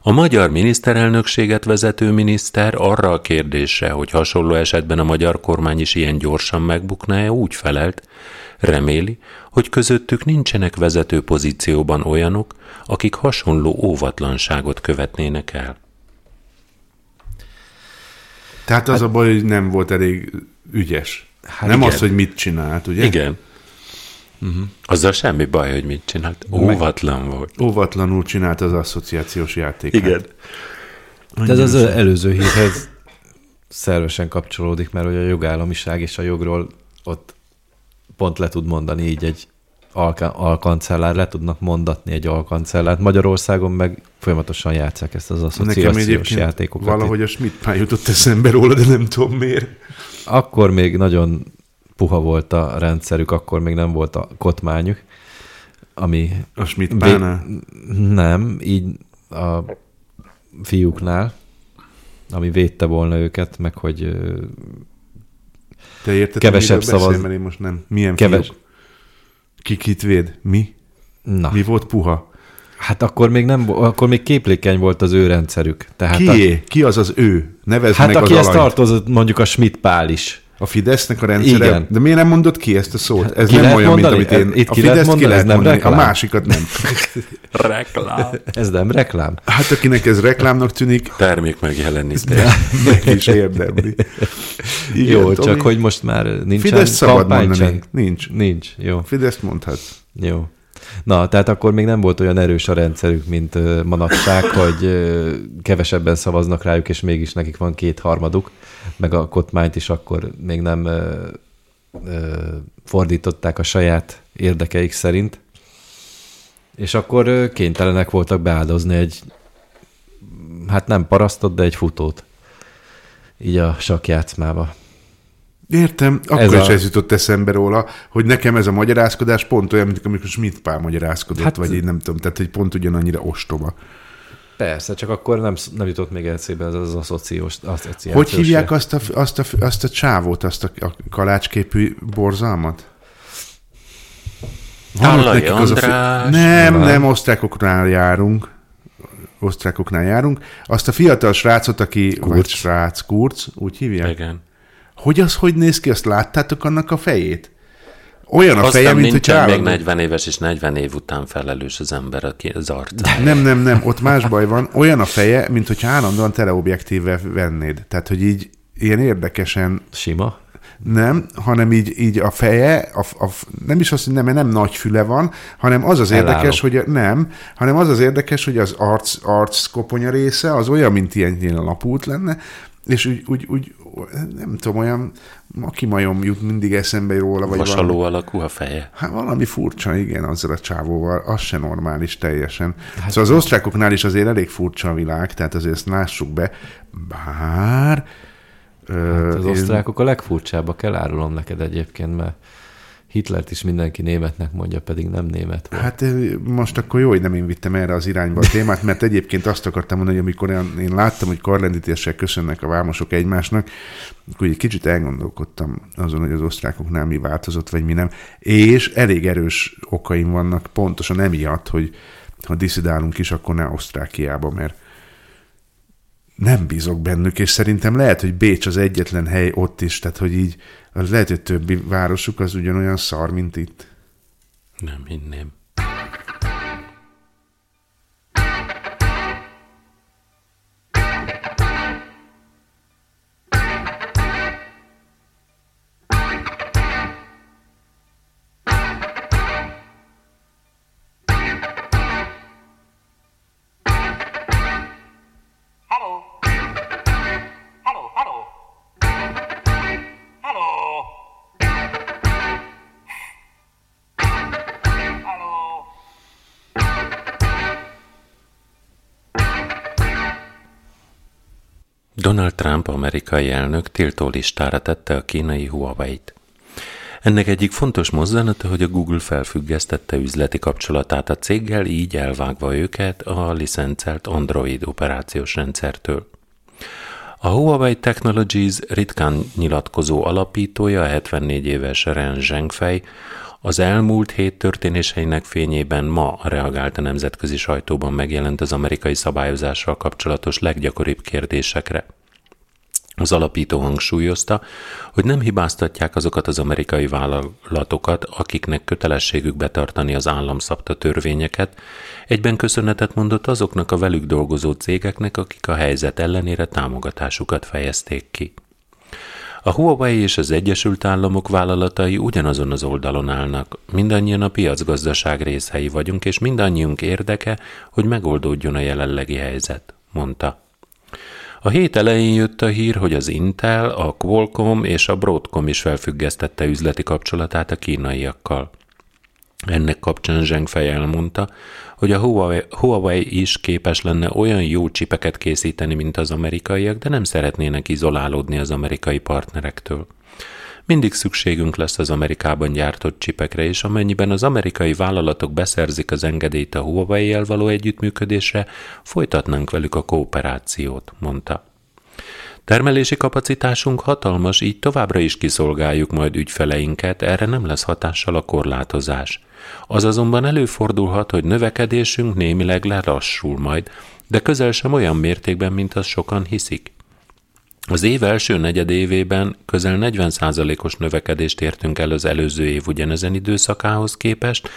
A magyar miniszterelnökséget vezető miniszter arra a kérdésre, hogy hasonló esetben a magyar kormány is ilyen gyorsan megbukná-e, úgy felelt, reméli, hogy közöttük nincsenek vezető pozícióban olyanok, akik hasonló óvatlanságot követnének el. Tehát az a baj, hogy nem volt elég ügyes. Hát nem igen. az, hogy mit csinált, ugye? Igen. Uh-huh. Azzal semmi baj, hogy mit csinált. Óvatlan volt. Óvatlanul csinált az asszociációs játékát. De ez az előző hírhez szervesen kapcsolódik, mert hogy a jogállamiság és a jogról ott pont le tud mondani így egy alka- alkancellár, le tudnak mondatni egy alkancellárt. Magyarországon meg folyamatosan játszák ezt az asszociációs játékokat. valahogy a Schmidt jutott eszembe róla, de nem tudom miért. Akkor még nagyon puha volt a rendszerük, akkor még nem volt a kotmányuk, ami... A Schmidt vé-. Nem, így a fiúknál, ami védte volna őket, meg hogy Te érted, Kevesebb beszél, szavaz- mert én most nem. Milyen Keves- fiúk? Ki kit véd? Mi? Na, Mi volt puha? hát akkor még nem, akkor még képlékeny volt az ő rendszerük. Tehát a, Kié? Ki az az ő? Nevezd hát meg aki ezt tartozott, mondjuk a Schmidt Pál is. A Fidesznek a rendszere? Igen. De miért nem mondod ki ezt a szót? Ez Ki nem lehet olyan, mondani? mint amit én... Itt a ki lehet Fideszt mondani? Ez nem mondani, a reklám? másikat nem. Reklám. Ez nem reklám? Hát akinek ez reklámnak tűnik, Termék megjelenítés. meg is érdemli. Igen, jó, Tomi? csak hogy most már nincsen Fidesz szabad mondani. Nincs. Nincs, jó. Fideszt mondhatsz. Jó. Na, tehát akkor még nem volt olyan erős a rendszerük, mint manapság, hogy kevesebben szavaznak rájuk, és mégis nekik van kétharmaduk, meg a kotmányt is akkor még nem fordították a saját érdekeik szerint. És akkor kénytelenek voltak beáldozni egy, hát nem parasztot, de egy futót. Így a sakjátszmába. Értem, akkor Ez is a- ez jutott eszembe róla, hogy nekem ez a magyarázkodás pont olyan, mint amikor Schmidt Pál magyarázkodott, Hát- hát, vagy én nem tudom, tehát hogy pont ugyanannyira ostoba. Persze, csak akkor nem, nem jutott még eszébe ez az asszociós, asszociációs. Hogy hívják azt a, azt, a, azt a csávót, azt a, a kalácsképű borzalmat? Van nekik az a fi-. Nem, Nem. nem, osztrákoknál járunk. Osztrákoknál járunk. Azt a fiatal srácot, aki... Kurz. Vagy srác, Kurz, úgy hívják? Igen. Hogy az hogy néz ki? Azt láttátok annak a fejét? Olyan a Aztán feje, mint hogy nincsen még állandó- 40 éves és 40 év után felelős az ember, aki az arca. Nem, nem, nem, ott más baj van. Olyan a feje, mint hogyha állandóan teleobjektívvel vennéd. Tehát, hogy így ilyen érdekesen Sima? nem, hanem így, így a feje, a, a, nem is azt, hogy nem, mert nem nagy füle van, hanem az az Elálló. érdekes, hogy a- nem, hanem az az érdekes, hogy az arc, arc koponya része az olyan, mint ilyen, ilyen lapút lenne, és úgy, úgy, úgy, nem tudom, olyan aki majom jut mindig eszembe róla, vagy valami. Vasaló alakú a feje. Hát valami furcsa, igen, azzal a csávóval, az se normális teljesen. Hát, szóval az osztrákoknál is azért elég furcsa a világ, tehát azért ezt lássuk be, bár... Hát az én- osztrákok a legfurcsábbak, elárulom neked egyébként, mert Hitlert is mindenki németnek mondja, pedig nem német volt. Hát most akkor jó, hogy nem én vittem erre az irányba a témát, mert egyébként azt akartam mondani, hogy amikor én láttam, hogy karlendítéssel köszönnek a vámosok egymásnak, akkor egy kicsit elgondolkodtam azon, hogy az osztrákoknál mi változott, vagy mi nem. És elég erős okaim vannak pontosan emiatt, hogy ha diszidálunk is, akkor ne Osztrákiába, mert nem bízok bennük, és szerintem lehet, hogy Bécs az egyetlen hely ott is, tehát hogy így az lehet, hogy többi városuk az ugyanolyan szar, mint itt. Nem hinném. Donald Trump amerikai elnök tiltó listára tette a kínai Huawei-t. Ennek egyik fontos mozzanata, hogy a Google felfüggesztette üzleti kapcsolatát a céggel, így elvágva őket a licencelt Android operációs rendszertől. A Huawei Technologies ritkán nyilatkozó alapítója, a 74 éves Ren Zhengfei, az elmúlt hét történéseinek fényében ma reagált a nemzetközi sajtóban megjelent az amerikai szabályozással kapcsolatos leggyakoribb kérdésekre. Az alapító hangsúlyozta, hogy nem hibáztatják azokat az amerikai vállalatokat, akiknek kötelességük betartani az államszabta törvényeket, egyben köszönetet mondott azoknak a velük dolgozó cégeknek, akik a helyzet ellenére támogatásukat fejezték ki. A Huawei és az Egyesült Államok vállalatai ugyanazon az oldalon állnak. Mindannyian a piacgazdaság részei vagyunk, és mindannyiunk érdeke, hogy megoldódjon a jelenlegi helyzet, mondta. A hét elején jött a hír, hogy az Intel, a Qualcomm és a Broadcom is felfüggesztette üzleti kapcsolatát a kínaiakkal. Ennek kapcsán Zhengfei elmondta, hogy a Huawei, Huawei is képes lenne olyan jó csipeket készíteni, mint az amerikaiak, de nem szeretnének izolálódni az amerikai partnerektől. Mindig szükségünk lesz az Amerikában gyártott csipekre, és amennyiben az amerikai vállalatok beszerzik az engedélyt a Huawei-jel való együttműködésre, folytatnánk velük a kooperációt, mondta. Termelési kapacitásunk hatalmas, így továbbra is kiszolgáljuk majd ügyfeleinket, erre nem lesz hatással a korlátozás. Az azonban előfordulhat, hogy növekedésünk némileg lelassul majd, de közel sem olyan mértékben, mint azt sokan hiszik. Az év első negyedévében közel 40%-os növekedést értünk el az előző év ugyanezen időszakához képest,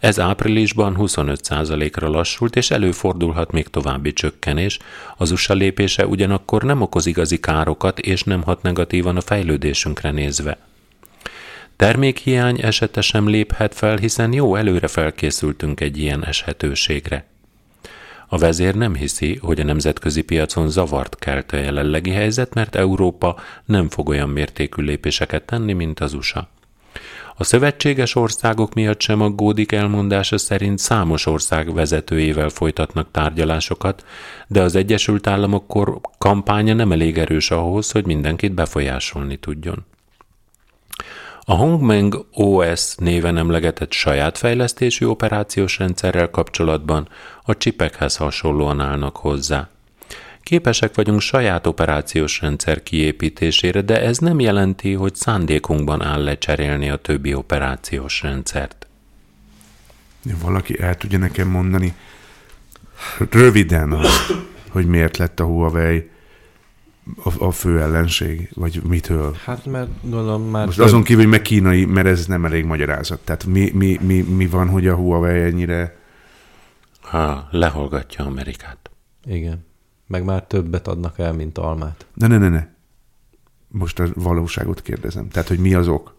ez áprilisban 25%-ra lassult, és előfordulhat még további csökkenés. Az USA lépése ugyanakkor nem okoz igazi károkat, és nem hat negatívan a fejlődésünkre nézve. Termékhiány esete sem léphet fel, hiszen jó előre felkészültünk egy ilyen eshetőségre. A vezér nem hiszi, hogy a nemzetközi piacon zavart kelt a jelenlegi helyzet, mert Európa nem fog olyan mértékű lépéseket tenni, mint az USA. A szövetséges országok miatt sem aggódik elmondása szerint számos ország vezetőjével folytatnak tárgyalásokat, de az Egyesült Államok kampánya nem elég erős ahhoz, hogy mindenkit befolyásolni tudjon. A Hongmeng OS néven emlegetett saját fejlesztésű operációs rendszerrel kapcsolatban a csipekhez hasonlóan állnak hozzá. Képesek vagyunk saját operációs rendszer kiépítésére, de ez nem jelenti, hogy szándékunkban áll lecserélni a többi operációs rendszert. Valaki el tudja nekem mondani röviden hogy miért lett a Huawei a, a fő ellenség, vagy mitől? Hát mert gondolom már... Most azon kívül, hogy meg kínai, mert ez nem elég magyarázat. Tehát mi, mi, mi, mi van, hogy a Huawei ennyire... Ha lehallgatja Amerikát. Igen. Meg már többet adnak el, mint almát. Ne, ne, ne, ne. Most a valóságot kérdezem. Tehát, hogy mi az ok?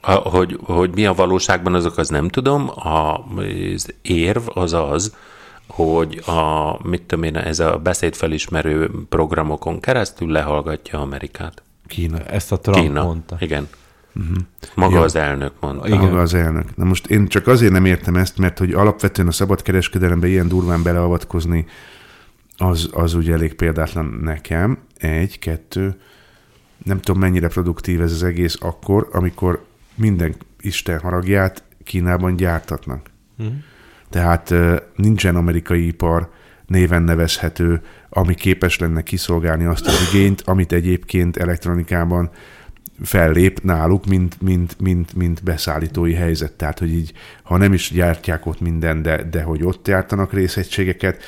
Ha, hogy, hogy mi a valóságban azok, az nem tudom. A, az érv az az, hogy a, mit tudom én, ez a beszédfelismerő programokon keresztül lehallgatja Amerikát. Kína. Ezt a Trump Kína. mondta. Igen. Uh-huh. Maga Jó. az elnök mondta. Igen. Igen. az elnök. Na most én csak azért nem értem ezt, mert hogy alapvetően a szabadkereskedelembe ilyen durván beleavatkozni, az, az ugye elég példátlan nekem. Egy, kettő, nem tudom mennyire produktív ez az egész akkor, amikor minden Isten haragját Kínában gyártatnak. Mhm. Tehát nincsen amerikai ipar néven nevezhető, ami képes lenne kiszolgálni azt az igényt, amit egyébként elektronikában fellép náluk, mint, mint, mint, mint beszállítói helyzet. Tehát, hogy így, ha nem is gyártják ott minden, de, de hogy ott gyártanak részegységeket,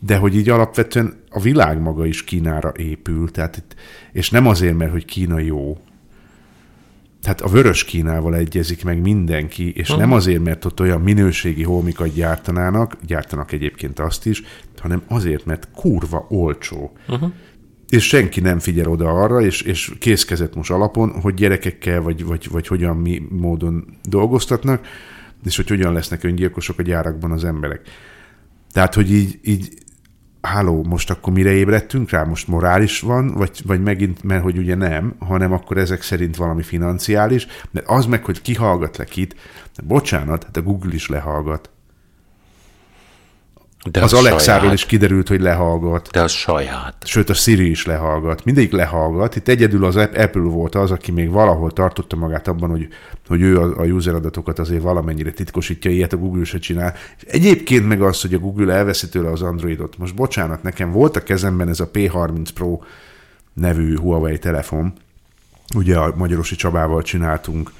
de hogy így alapvetően a világ maga is Kínára épül, tehát itt, és nem azért, mert hogy Kína jó, tehát a vörös Kínával egyezik meg mindenki, és nem azért, mert ott olyan minőségi holmikat gyártanának, gyártanak egyébként azt is, hanem azért, mert kurva olcsó. Uh-huh. És senki nem figyel oda arra, és, és készkezett most alapon, hogy gyerekekkel, vagy, vagy, vagy hogyan mi módon dolgoztatnak, és hogy hogyan lesznek öngyilkosok a gyárakban az emberek. Tehát, hogy így, így háló, most akkor mire ébredtünk rá? Most morális van, vagy, vagy megint, mert hogy ugye nem, hanem akkor ezek szerint valami financiális, de az meg, hogy ki hallgat le kit, de bocsánat, a Google is lehallgat. De az Alexáról saját. is kiderült, hogy lehallgat. De az saját. Sőt, a Siri is lehallgat. Mindegyik lehallgat. Itt egyedül az Apple volt az, aki még valahol tartotta magát abban, hogy, hogy ő a, a user adatokat azért valamennyire titkosítja, ilyet a Google se csinál. És egyébként meg az, hogy a Google elveszi tőle az Androidot. Most bocsánat, nekem volt a kezemben ez a P30 Pro nevű Huawei telefon. Ugye a Magyarosi Csabával csináltunk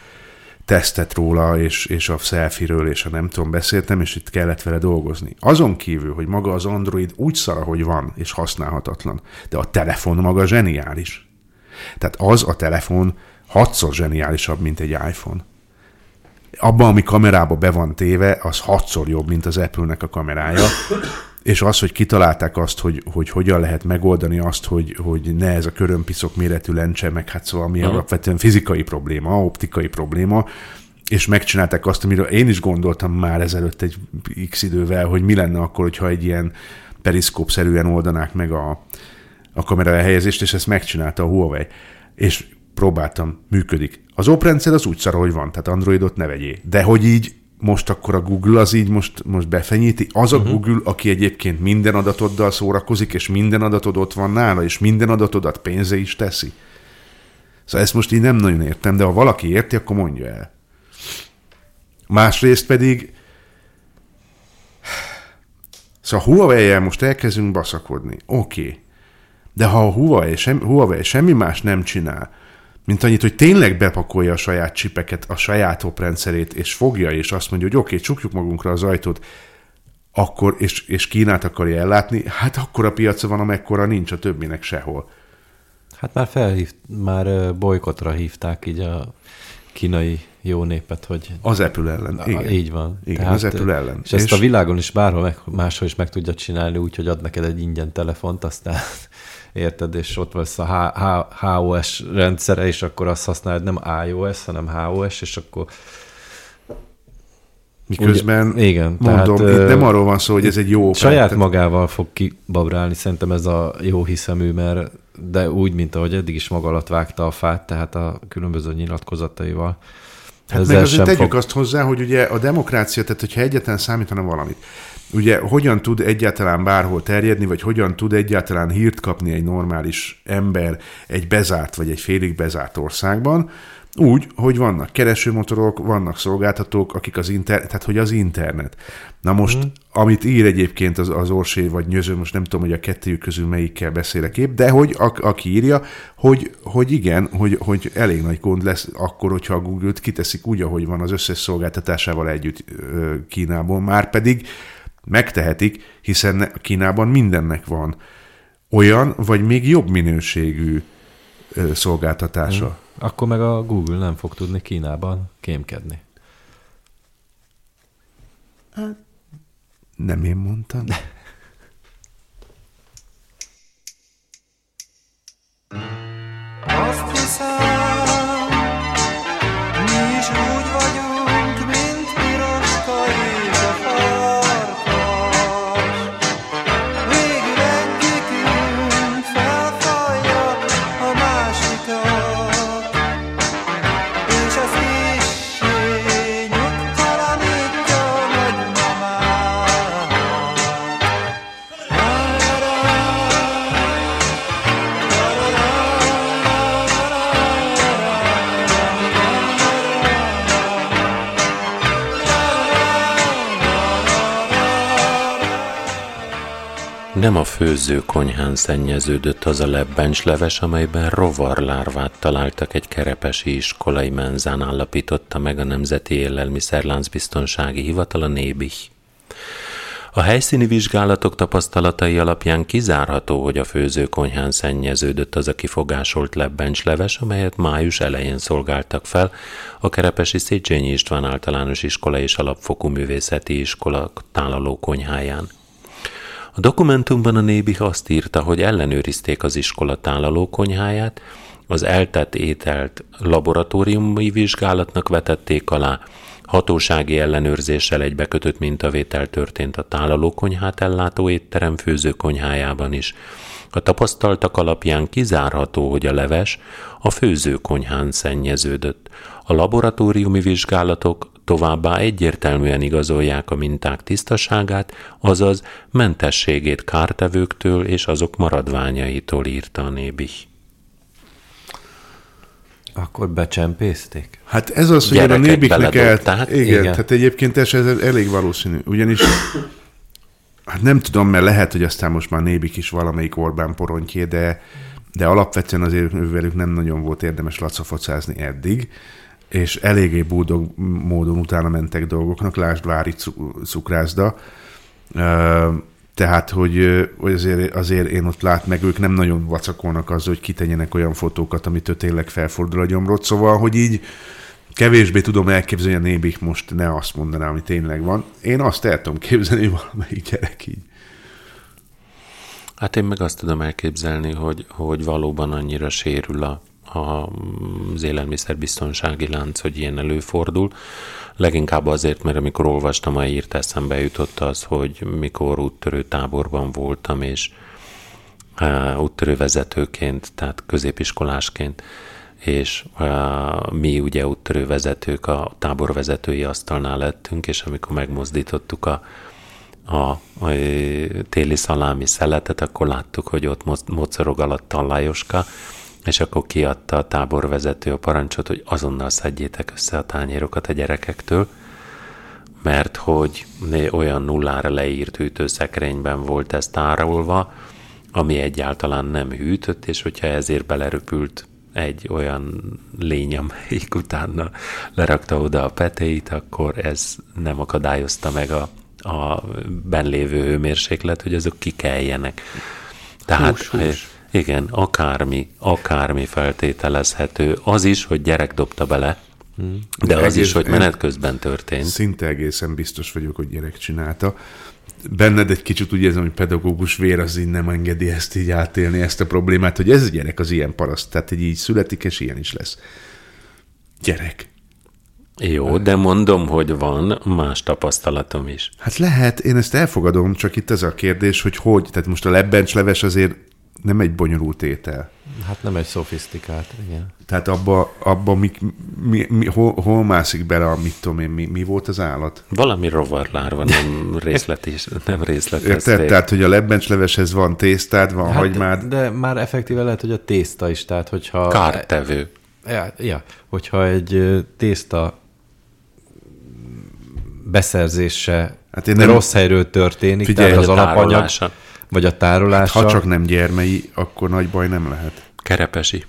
tesztet róla, és, és a selfie-ről, és a nem tudom, beszéltem, és itt kellett vele dolgozni. Azon kívül, hogy maga az Android úgy szar, hogy van, és használhatatlan, de a telefon maga zseniális. Tehát az a telefon hatszor zseniálisabb, mint egy iPhone. Abban, ami kamerába be van téve, az hatszor jobb, mint az Apple-nek a kamerája. És az, hogy kitalálták azt, hogy, hogy hogyan lehet megoldani azt, hogy, hogy ne ez a körömpiszok méretű lencse, meg hát szóval mi alapvetően fizikai probléma, optikai probléma, és megcsinálták azt, amiről én is gondoltam már ezelőtt egy x idővel, hogy mi lenne akkor, hogyha egy ilyen periszkópszerűen oldanák meg a, a kamera elhelyezést, és ezt megcsinálta a Huawei. És próbáltam, működik. Az oprendszer az úgy szar, hogy van, tehát Androidot ne vegyél. De hogy így most akkor a Google az így most, most befenyíti. Az a uh-huh. Google, aki egyébként minden adatoddal szórakozik, és minden adatod ott van nála, és minden adatodat pénze is teszi. Szóval ezt most így nem nagyon értem, de ha valaki érti, akkor mondja el. Másrészt pedig Szóval Huawei-jel most elkezdünk baszakodni. Oké. Okay. De ha a Huawei, sem, Huawei semmi más nem csinál, mint annyit, hogy tényleg bepakolja a saját csipeket, a saját oprendszerét, és fogja, és azt mondja, hogy oké, okay, csukjuk magunkra az ajtót, akkor, és, és Kínát akarja ellátni, hát akkor a piaca van, amekkora nincs a többinek sehol. Hát már felhív, már bolykotra hívták így a kínai jó népet, hogy Az Apple ellen. Igen. Így van. Igen, az Apple ellen. És ezt És- a világon is bárhol meg, máshol is meg tudja csinálni, úgy, hogy ad neked egy ingyen telefont, aztán érted, és ott lesz a HOS rendszere, és akkor azt használod nem iOS, hanem HOS, és akkor Miközben Ugye, igen, mondom, tehát, itt nem arról van szó, hogy ez egy jó saját tehát- magával fog kibabrálni szerintem ez a jó hiszemű, mert de úgy, mint ahogy eddig is maga alatt vágta a fát, tehát a különböző nyilatkozataival. Hát Ezzel meg azért tegyük fog- azt hozzá, hogy ugye a demokrácia, tehát hogyha egyáltalán számítana valamit, ugye hogyan tud egyáltalán bárhol terjedni, vagy hogyan tud egyáltalán hírt kapni egy normális ember egy bezárt vagy egy félig bezárt országban, úgy, hogy vannak keresőmotorok, vannak szolgáltatók, akik az internet, tehát hogy az internet. Na most, mm. amit ír egyébként az, az Orsé vagy Nyöző, most nem tudom, hogy a kettőjük közül melyikkel beszélek épp, de hogy a, aki írja, hogy, hogy igen, hogy, hogy elég nagy gond lesz akkor, hogyha a Google-t kiteszik úgy, ahogy van az összes szolgáltatásával együtt ö, Kínából, már pedig megtehetik, hiszen Kínában mindennek van olyan, vagy még jobb minőségű szolgáltatása. Akkor meg a Google nem fog tudni Kínában kémkedni. Nem én mondtam. Azt Nem a főzőkonyhán szennyeződött az a lebbencsleves, amelyben rovarlárvát találtak egy kerepesi iskolai menzán állapította meg a Nemzeti Élelmiszerlánc Biztonsági Hivatal a Nébih. A helyszíni vizsgálatok tapasztalatai alapján kizárható, hogy a főzőkonyhán szennyeződött az a kifogásolt lebbencsleves, amelyet május elején szolgáltak fel a Kerepesi Széchenyi István általános iskola és alapfokú művészeti iskola tálaló konyháján. A dokumentumban a Nébih azt írta, hogy ellenőrizték az iskola tálaló konyháját, az eltett ételt laboratóriumi vizsgálatnak vetették alá, hatósági ellenőrzéssel egybekötött mintavétel történt a tálalókonyhát ellátó étterem főzőkonyhájában is. A tapasztaltak alapján kizárható, hogy a leves a főzőkonyhán szennyeződött. A laboratóriumi vizsgálatok továbbá egyértelműen igazolják a minták tisztaságát, azaz mentességét kártevőktől és azok maradványaitól írta a Nébih. Akkor becsempészték? Hát ez az, hogy a nébiknek el... Igen, Igen. tehát egyébként ez, ez elég valószínű. Ugyanis hát nem tudom, mert lehet, hogy aztán most már nébik is valamelyik Orbán porontjé, de, de alapvetően azért velük nem nagyon volt érdemes lacafacázni eddig, és eléggé búdog módon utána mentek dolgoknak, lásd Vári cu- cukrászda, tehát, hogy, azért, azért én ott lát meg, ők nem nagyon vacakolnak azzal, hogy kitenjenek olyan fotókat, amitől tényleg felfordul a gyomrod, szóval, hogy így kevésbé tudom elképzelni, a nébik most ne azt mondaná, ami tényleg van. Én azt el tudom képzelni, valamelyik gyerek így. Hát én meg azt tudom elképzelni, hogy, hogy valóban annyira sérül a, az élelmiszerbiztonsági lánc, hogy ilyen előfordul. Leginkább azért, mert amikor olvastam a írt, eszembe jutott az, hogy mikor úttörő táborban voltam, és uh, úttörő vezetőként, tehát középiskolásként, és uh, mi ugye úttörő vezetők a táborvezetői asztalnál lettünk, és amikor megmozdítottuk a, a, a téli szalámi szeletet, akkor láttuk, hogy ott mo- mocorog alatt a Lajoska, és akkor kiadta a táborvezető a parancsot, hogy azonnal szedjétek össze a tányérokat a gyerekektől, mert hogy olyan nullára leírt hűtőszekrényben volt ez tárolva, ami egyáltalán nem hűtött, és hogyha ezért beleröpült egy olyan lény, amelyik utána lerakta oda a petéit, akkor ez nem akadályozta meg a, a benlévő hőmérséklet, hogy azok kikeljenek. Tehát Hús, hús. Igen, akármi, akármi feltételezhető. Az is, hogy gyerek dobta bele, de az Egész- is, hogy menet közben történt. Szinte egészen biztos vagyok, hogy gyerek csinálta. Benned egy kicsit úgy érzem, hogy pedagógus vér az így nem engedi ezt így átélni, ezt a problémát, hogy ez a gyerek az ilyen paraszt, tehát hogy így születik, és ilyen is lesz. Gyerek. Jó, de mondom, hogy van más tapasztalatom is. Hát lehet, én ezt elfogadom, csak itt ez a kérdés, hogy hogy, tehát most a lebbencsleves azért nem egy bonyolult étel. Hát nem egy szofisztikált, igen. Tehát abba, abba mi, mi, mi, hol, hol mászik bele a mit tudom én, mi, mi volt az állat? Valami rovarlárva, nem részlet is, nem részletezték. Érted? Tehát, hogy a lebbencsleveshez van tésztád, van hát, hagymád. De már effektíve lehet, hogy a tészta is, tehát hogyha... Kártevő. Ja, ja, hogyha egy tészta beszerzése Hát én nem, rossz helyről történik, Figyelj, tehát az alapanyag, tárolása. Vagy a tárolása. Ha csak nem gyermei, akkor nagy baj nem lehet. Kerepesi.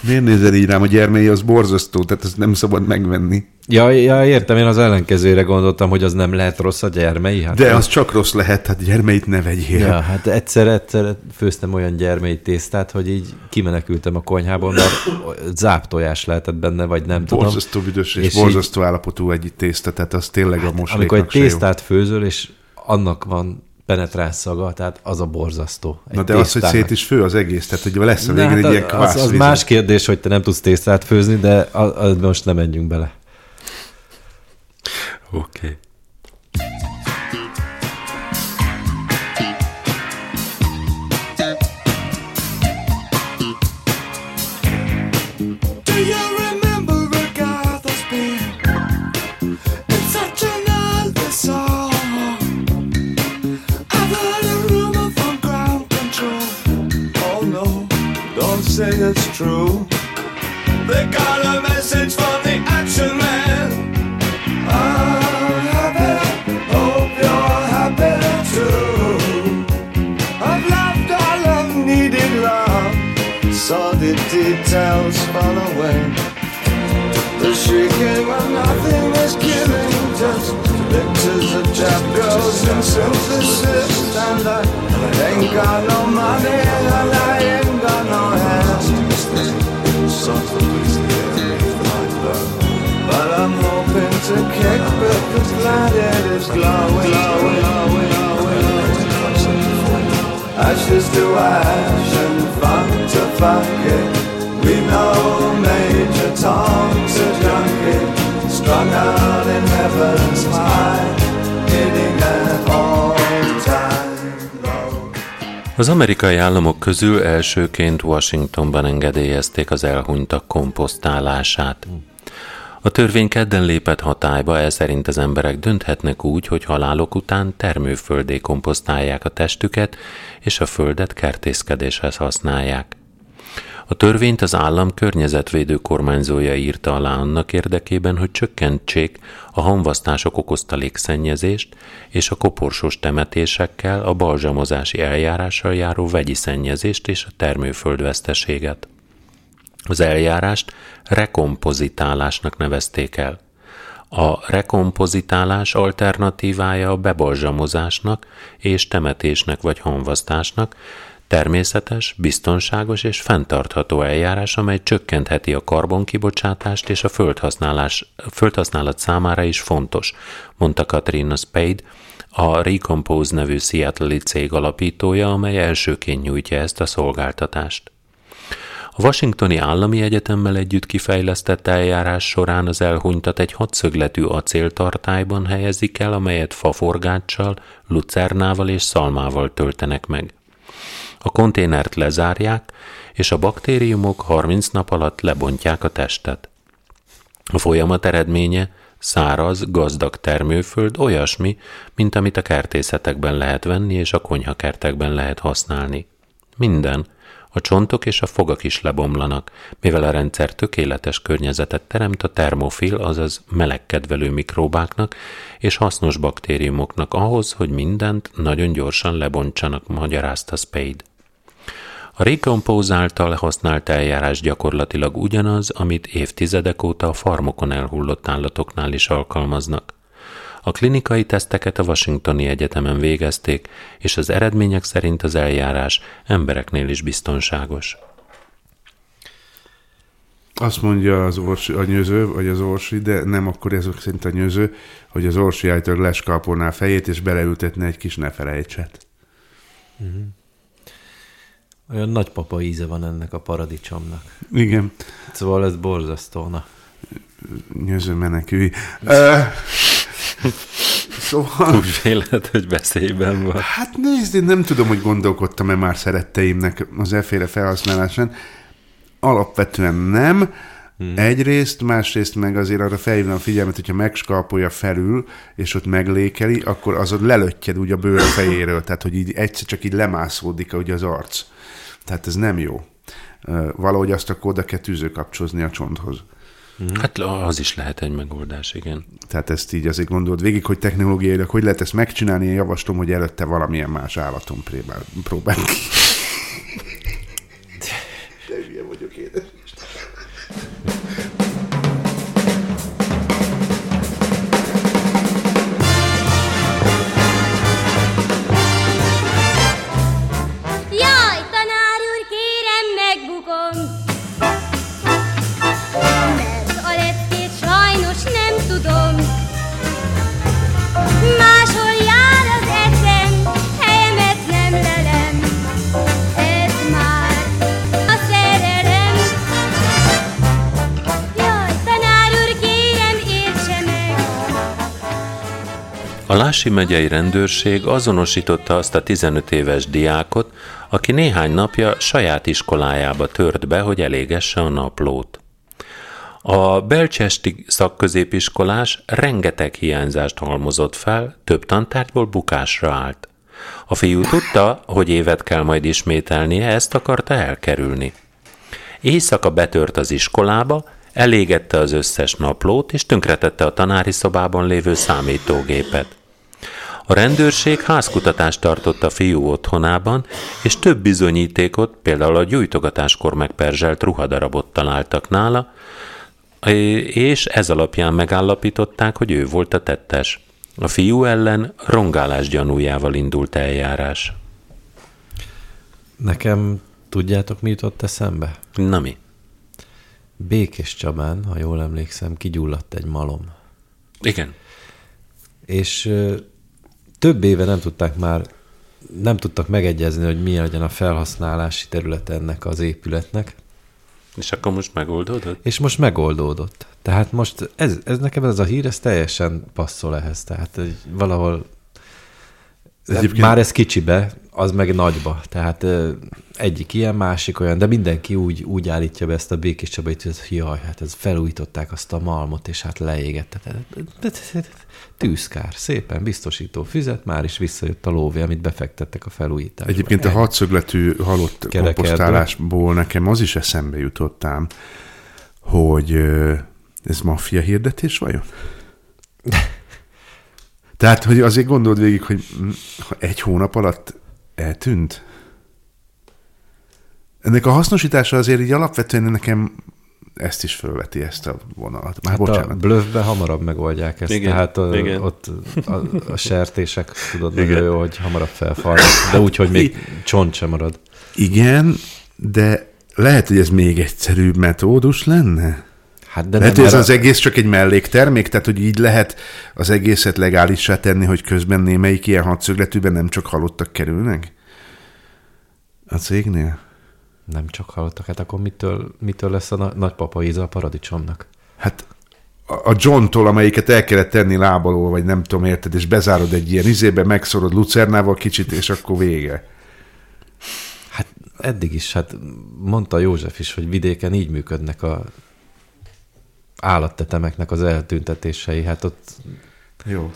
Miért nézel így rám, a gyermei az borzasztó, tehát ezt nem szabad megvenni. Ja, ja, értem, én az ellenkezőre gondoltam, hogy az nem lehet rossz a gyermei. Hát De az csak rossz lehet, hát gyermeit ne vegyél. Ja, hát egyszer, egyszer főztem olyan gyermei tésztát, hogy így kimenekültem a konyhából, mert záptojás lehetett benne, vagy nem tudom. Borzasztó büdös és, És borzasztó állapotú egy tészta, tehát az tényleg a mosléknak Amikor egy se jó. tésztát főzöl, és annak van penetráns szaga, tehát az a borzasztó. Egy Na de az, hogy tésztának. szét is fő az egész, tehát hogy lesz a végén hát egy ilyen az, kvász az, az más kérdés, hogy te nem tudsz tésztát főzni, de az, az most nem menjünk bele. Oké. Okay. True. They got a message from the action man. I'm happy, hope you're happy too. I've loved all I've needed love. Saw the details fall away The shrieking when nothing is killing Just pictures of trap girls and synthesis. And I ain't got no money I But I'm hoping to kick because planet is glowing, glowing, glowing, glowing. Ashes to ash and funk to funk it. We know Major Tom's a junkie, strung out in heaven's high, hitting an all-time Az amerikai államok közül elsőként Washingtonban engedélyezték az elhunytak komposztálását. A törvény kedden lépett hatályba, ez szerint az emberek dönthetnek úgy, hogy halálok után termőföldé komposztálják a testüket, és a földet kertészkedéshez használják. A törvényt az állam környezetvédő kormányzója írta alá annak érdekében, hogy csökkentsék a hamvasztások okozta légszennyezést és a koporsós temetésekkel, a balzsamozási eljárással járó vegyi szennyezést és a termőföldveszteséget. Az eljárást rekompozitálásnak nevezték el. A rekompozitálás alternatívája a bebalzsamozásnak és temetésnek vagy hamvasztásnak, természetes, biztonságos és fenntartható eljárás, amely csökkentheti a karbonkibocsátást és a földhasználás, földhasználat számára is fontos, mondta Katrina Spade, a Recompose nevű Seattle-i cég alapítója, amely elsőként nyújtja ezt a szolgáltatást. A Washingtoni Állami Egyetemmel együtt kifejlesztett eljárás során az elhunytat egy hatszögletű acéltartályban helyezik el, amelyet faforgáccsal, lucernával és szalmával töltenek meg. A konténert lezárják, és a baktériumok 30 nap alatt lebontják a testet. A folyamat eredménye száraz, gazdag termőföld olyasmi, mint amit a kertészetekben lehet venni és a konyhakertekben lehet használni. Minden, A csontok és a fogak is lebomlanak, mivel a rendszer tökéletes környezetet teremt a termofil, azaz melegkedvelő mikróbáknak és hasznos baktériumoknak ahhoz, hogy mindent nagyon gyorsan lebontsanak, magyarázta Spade. A Recompose által használt eljárás gyakorlatilag ugyanaz, amit évtizedek óta a farmokon elhullott állatoknál is alkalmaznak. A klinikai teszteket a Washingtoni Egyetemen végezték, és az eredmények szerint az eljárás embereknél is biztonságos. Azt mondja az orsi, a nyőző, vagy az orsi, de nem akkor ezek szerint a nyőző, hogy az orsi állítólag leskalpolná a fejét, és beleültetne egy kis nefelejtset. Olyan nagypapa íze van ennek a paradicsomnak. Igen, Szóval ez borzasztó. Na. nyőző menekülj. Szóval, Úgy véled, hogy veszélyben van. hát nézd, én nem tudom, hogy gondolkodtam-e már szeretteimnek az efféle felhasználásán. Alapvetően nem. Hmm. Egyrészt, másrészt meg azért arra felhívnám a figyelmet, hogyha megskalpolja felül, és ott meglékeli, akkor az ott lelöttyed úgy a bőr fejéről, tehát hogy így egyszer csak így lemászódik ugye az arc. Tehát ez nem jó. Valahogy azt akkor oda kell tűzőkapcsozni a csonthoz. Hát az is lehet egy megoldás, igen. Tehát ezt így azért gondold végig, hogy technológiailag hogy lehet ezt megcsinálni, én javaslom, hogy előtte valamilyen más állaton próbál, próbál ki. Lási megyei rendőrség azonosította azt a 15 éves diákot, aki néhány napja saját iskolájába tört be, hogy elégesse a naplót. A Belcsesti szakközépiskolás rengeteg hiányzást halmozott fel, több tantárgyból bukásra állt. A fiú tudta, hogy évet kell majd ismételnie, ezt akarta elkerülni. Éjszaka betört az iskolába, elégette az összes naplót, és tönkretette a tanári szobában lévő számítógépet. A rendőrség házkutatást tartott a fiú otthonában, és több bizonyítékot, például a gyújtogatáskor megperzselt ruhadarabot találtak nála, és ez alapján megállapították, hogy ő volt a tettes. A fiú ellen rongálás gyanújával indult eljárás. Nekem tudjátok, mi jutott eszembe? Na mi? Békés Csabán, ha jól emlékszem, kigyulladt egy malom. Igen. És több éve nem tudták már, nem tudtak megegyezni, hogy mi legyen a felhasználási területe ennek az épületnek, És akkor most megoldódott? és most megoldódott. Tehát most ez, ez nekem ez a hír, ez teljesen passzol ehhez. Tehát egy, valahol Egyébként- már ez kicsibe, az meg nagyba. Tehát egyik ilyen, másik olyan, de mindenki úgy, úgy állítja be ezt a Békés Csabait, hogy jaj, hát ez felújították azt a malmot, és hát leégett. Tűzkár, szépen biztosító füzet, már is visszajött a lóvé, amit befektettek a felújításba. Egyébként a hatszögletű halott Kerekerdő. komposztálásból nekem az is eszembe jutottám, hogy ez maffia hirdetés vajon? Tehát, hogy azért gondold végig, hogy egy hónap alatt eltűnt. Ennek a hasznosítása azért így alapvetően nekem ezt is fölveti, ezt a vonalat. Már Hát a bocsánat. blöffbe hamarabb megoldják ezt, Igen, igen, tehát a, igen. ott a, a sertések, tudod, nagyon jó, hogy hamarabb felfalnak, de úgy, hogy még csont sem marad. Igen, de lehet, hogy ez még egyszerűbb metódus lenne? Hát de lehet, nem, hogy ez az egész csak egy melléktermék, tehát hogy így lehet az egészet legálissá tenni, hogy közben némelyik ilyen hadszögletűben nem csak halottak kerülnek? A cégnél? Nem csak hallottak, hát akkor mitől, mitől lesz a na- nagypapa íze a paradicsomnak? Hát a a John-tól, amelyiket el kellett tenni lábalól, vagy nem tudom, érted, és bezárod egy ilyen izébe, megszorod lucernával kicsit, és akkor vége. Hát eddig is, hát mondta József is, hogy vidéken így működnek a állattetemeknek az eltüntetései. Hát ott Jó.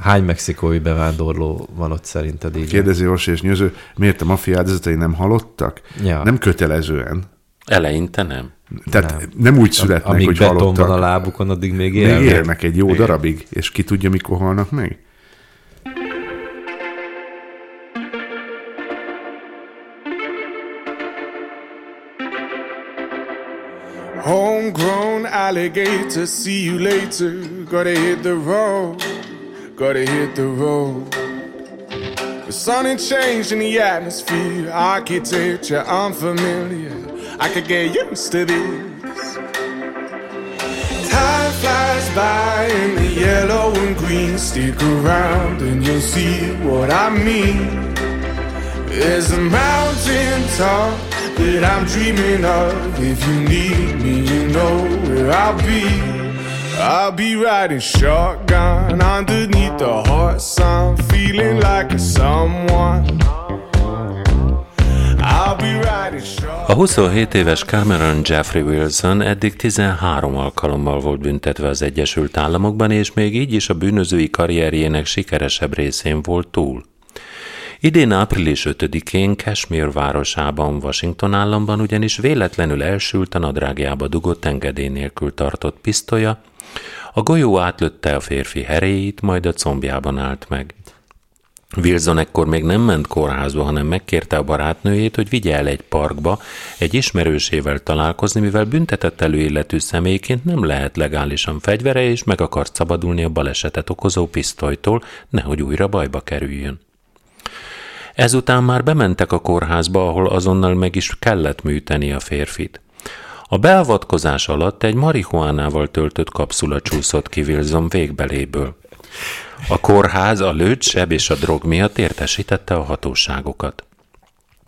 Hány mexikói bevándorló van ott szerinted így? Kérdezi Orsi és Nyöző, miért a maffia áldozatai nem halottak? Ja. Nem kötelezően. Eleinte nem. Tehát nem, nem úgy születnek, Amíg hogy halottak. van a lábukon, addig még Még élnek. élnek egy jó darabig, és ki tudja, mikor halnak meg? Homegrown alligator, see you later. Gotta hit the road, gotta hit the road. The sun ain't changed in the atmosphere, architecture unfamiliar. I could get used to this. Time flies by in the yellow and green. Stick around and you'll see what I mean. There's a mountain top that I'm dreaming of. If you need me, you know where I'll be. I'll be riding shotgun underneath the hot sun, feeling like a someone. A 27 éves Cameron Jeffrey Wilson eddig 13 alkalommal volt büntetve az Egyesült Államokban, és még így is a bűnözői karrierjének sikeresebb részén volt túl. Idén április 5-én Kashmir városában, Washington államban ugyanis véletlenül elsült a nadrágjába dugott engedély nélkül tartott pisztolya, a golyó átlötte a férfi heréit, majd a combjában állt meg. Wilson ekkor még nem ment kórházba, hanem megkérte a barátnőjét, hogy vigye el egy parkba egy ismerősével találkozni, mivel büntetett előilletű személyként nem lehet legálisan fegyvere, és meg akart szabadulni a balesetet okozó pisztolytól, nehogy újra bajba kerüljön. Ezután már bementek a kórházba, ahol azonnal meg is kellett műteni a férfit. A beavatkozás alatt egy marihuánával töltött kapszula csúszott ki Wilson végbeléből. A kórház a lőtt seb és a drog miatt értesítette a hatóságokat.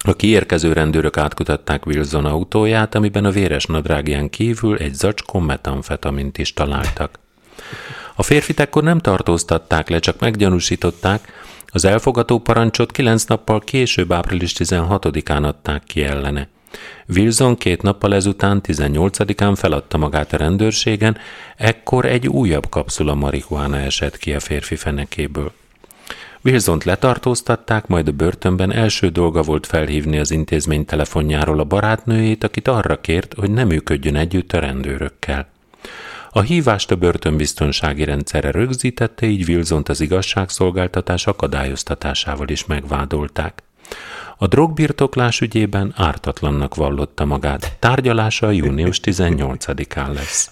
A kiérkező rendőrök átkutatták Wilson autóját, amiben a véres nadrágján kívül egy zacskó metamfetamint is találtak. A férfit ekkor nem tartóztatták le, csak meggyanúsították, az elfogató parancsot kilenc nappal később április 16-án adták ki ellene. Wilson két nappal ezután 18-án feladta magát a rendőrségen, ekkor egy újabb kapszula marihuána esett ki a férfi fenekéből. Wilsont letartóztatták, majd a börtönben első dolga volt felhívni az intézmény telefonjáról a barátnőjét, akit arra kért, hogy ne működjön együtt a rendőrökkel. A hívást a börtönbiztonsági rendszerre rögzítette, így Wilsont az igazságszolgáltatás akadályoztatásával is megvádolták. A drogbirtoklás ügyében ártatlannak vallotta magát. Tárgyalása június 18-án lesz.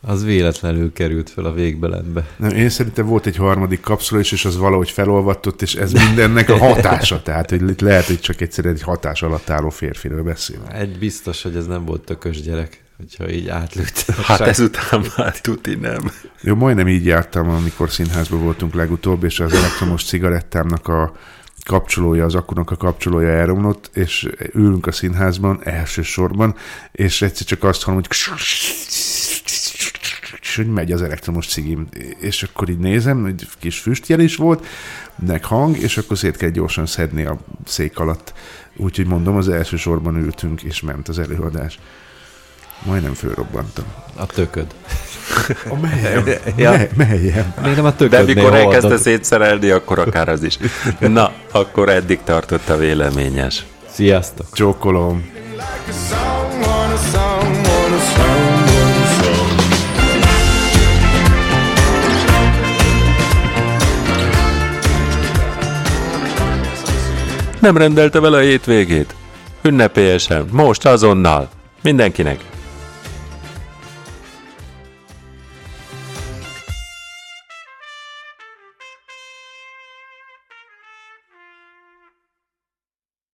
Az véletlenül került fel a végbeletbe. Nem, én szerintem volt egy harmadik kapszula is, és az valahogy felolvatott, és ez mindennek a hatása. Tehát, hogy itt lehet, hogy csak egyszerűen egy hatás alatt álló férfiről beszélünk. Egy biztos, hogy ez nem volt tökös gyerek, hogyha így átlőtt. Hát ezután már tuti nem. Jó, majdnem így jártam, amikor színházban voltunk legutóbb, és az elektromos cigarettámnak a kapcsolója, az akunak a kapcsolója elromlott, és ülünk a színházban elsősorban, és egyszer csak azt hallom, hogy és hogy megy az elektromos cigim. És akkor így nézem, egy kis füstjel is volt, nek hang, és akkor szét kell gyorsan szedni a szék alatt. Úgyhogy mondom, az első sorban ültünk, és ment az előadás. Majdnem fölrobbantam. A tököd. A melyem? Ja. Me- melyem? Miért nem a De töködnél mikor elkezdte szétszerelni, akkor akár az is. Na, akkor eddig tartott a véleményes. Sziasztok! Csókolom. Nem rendelte vele a hétvégét? Ünnepélyesen, most azonnal. Mindenkinek.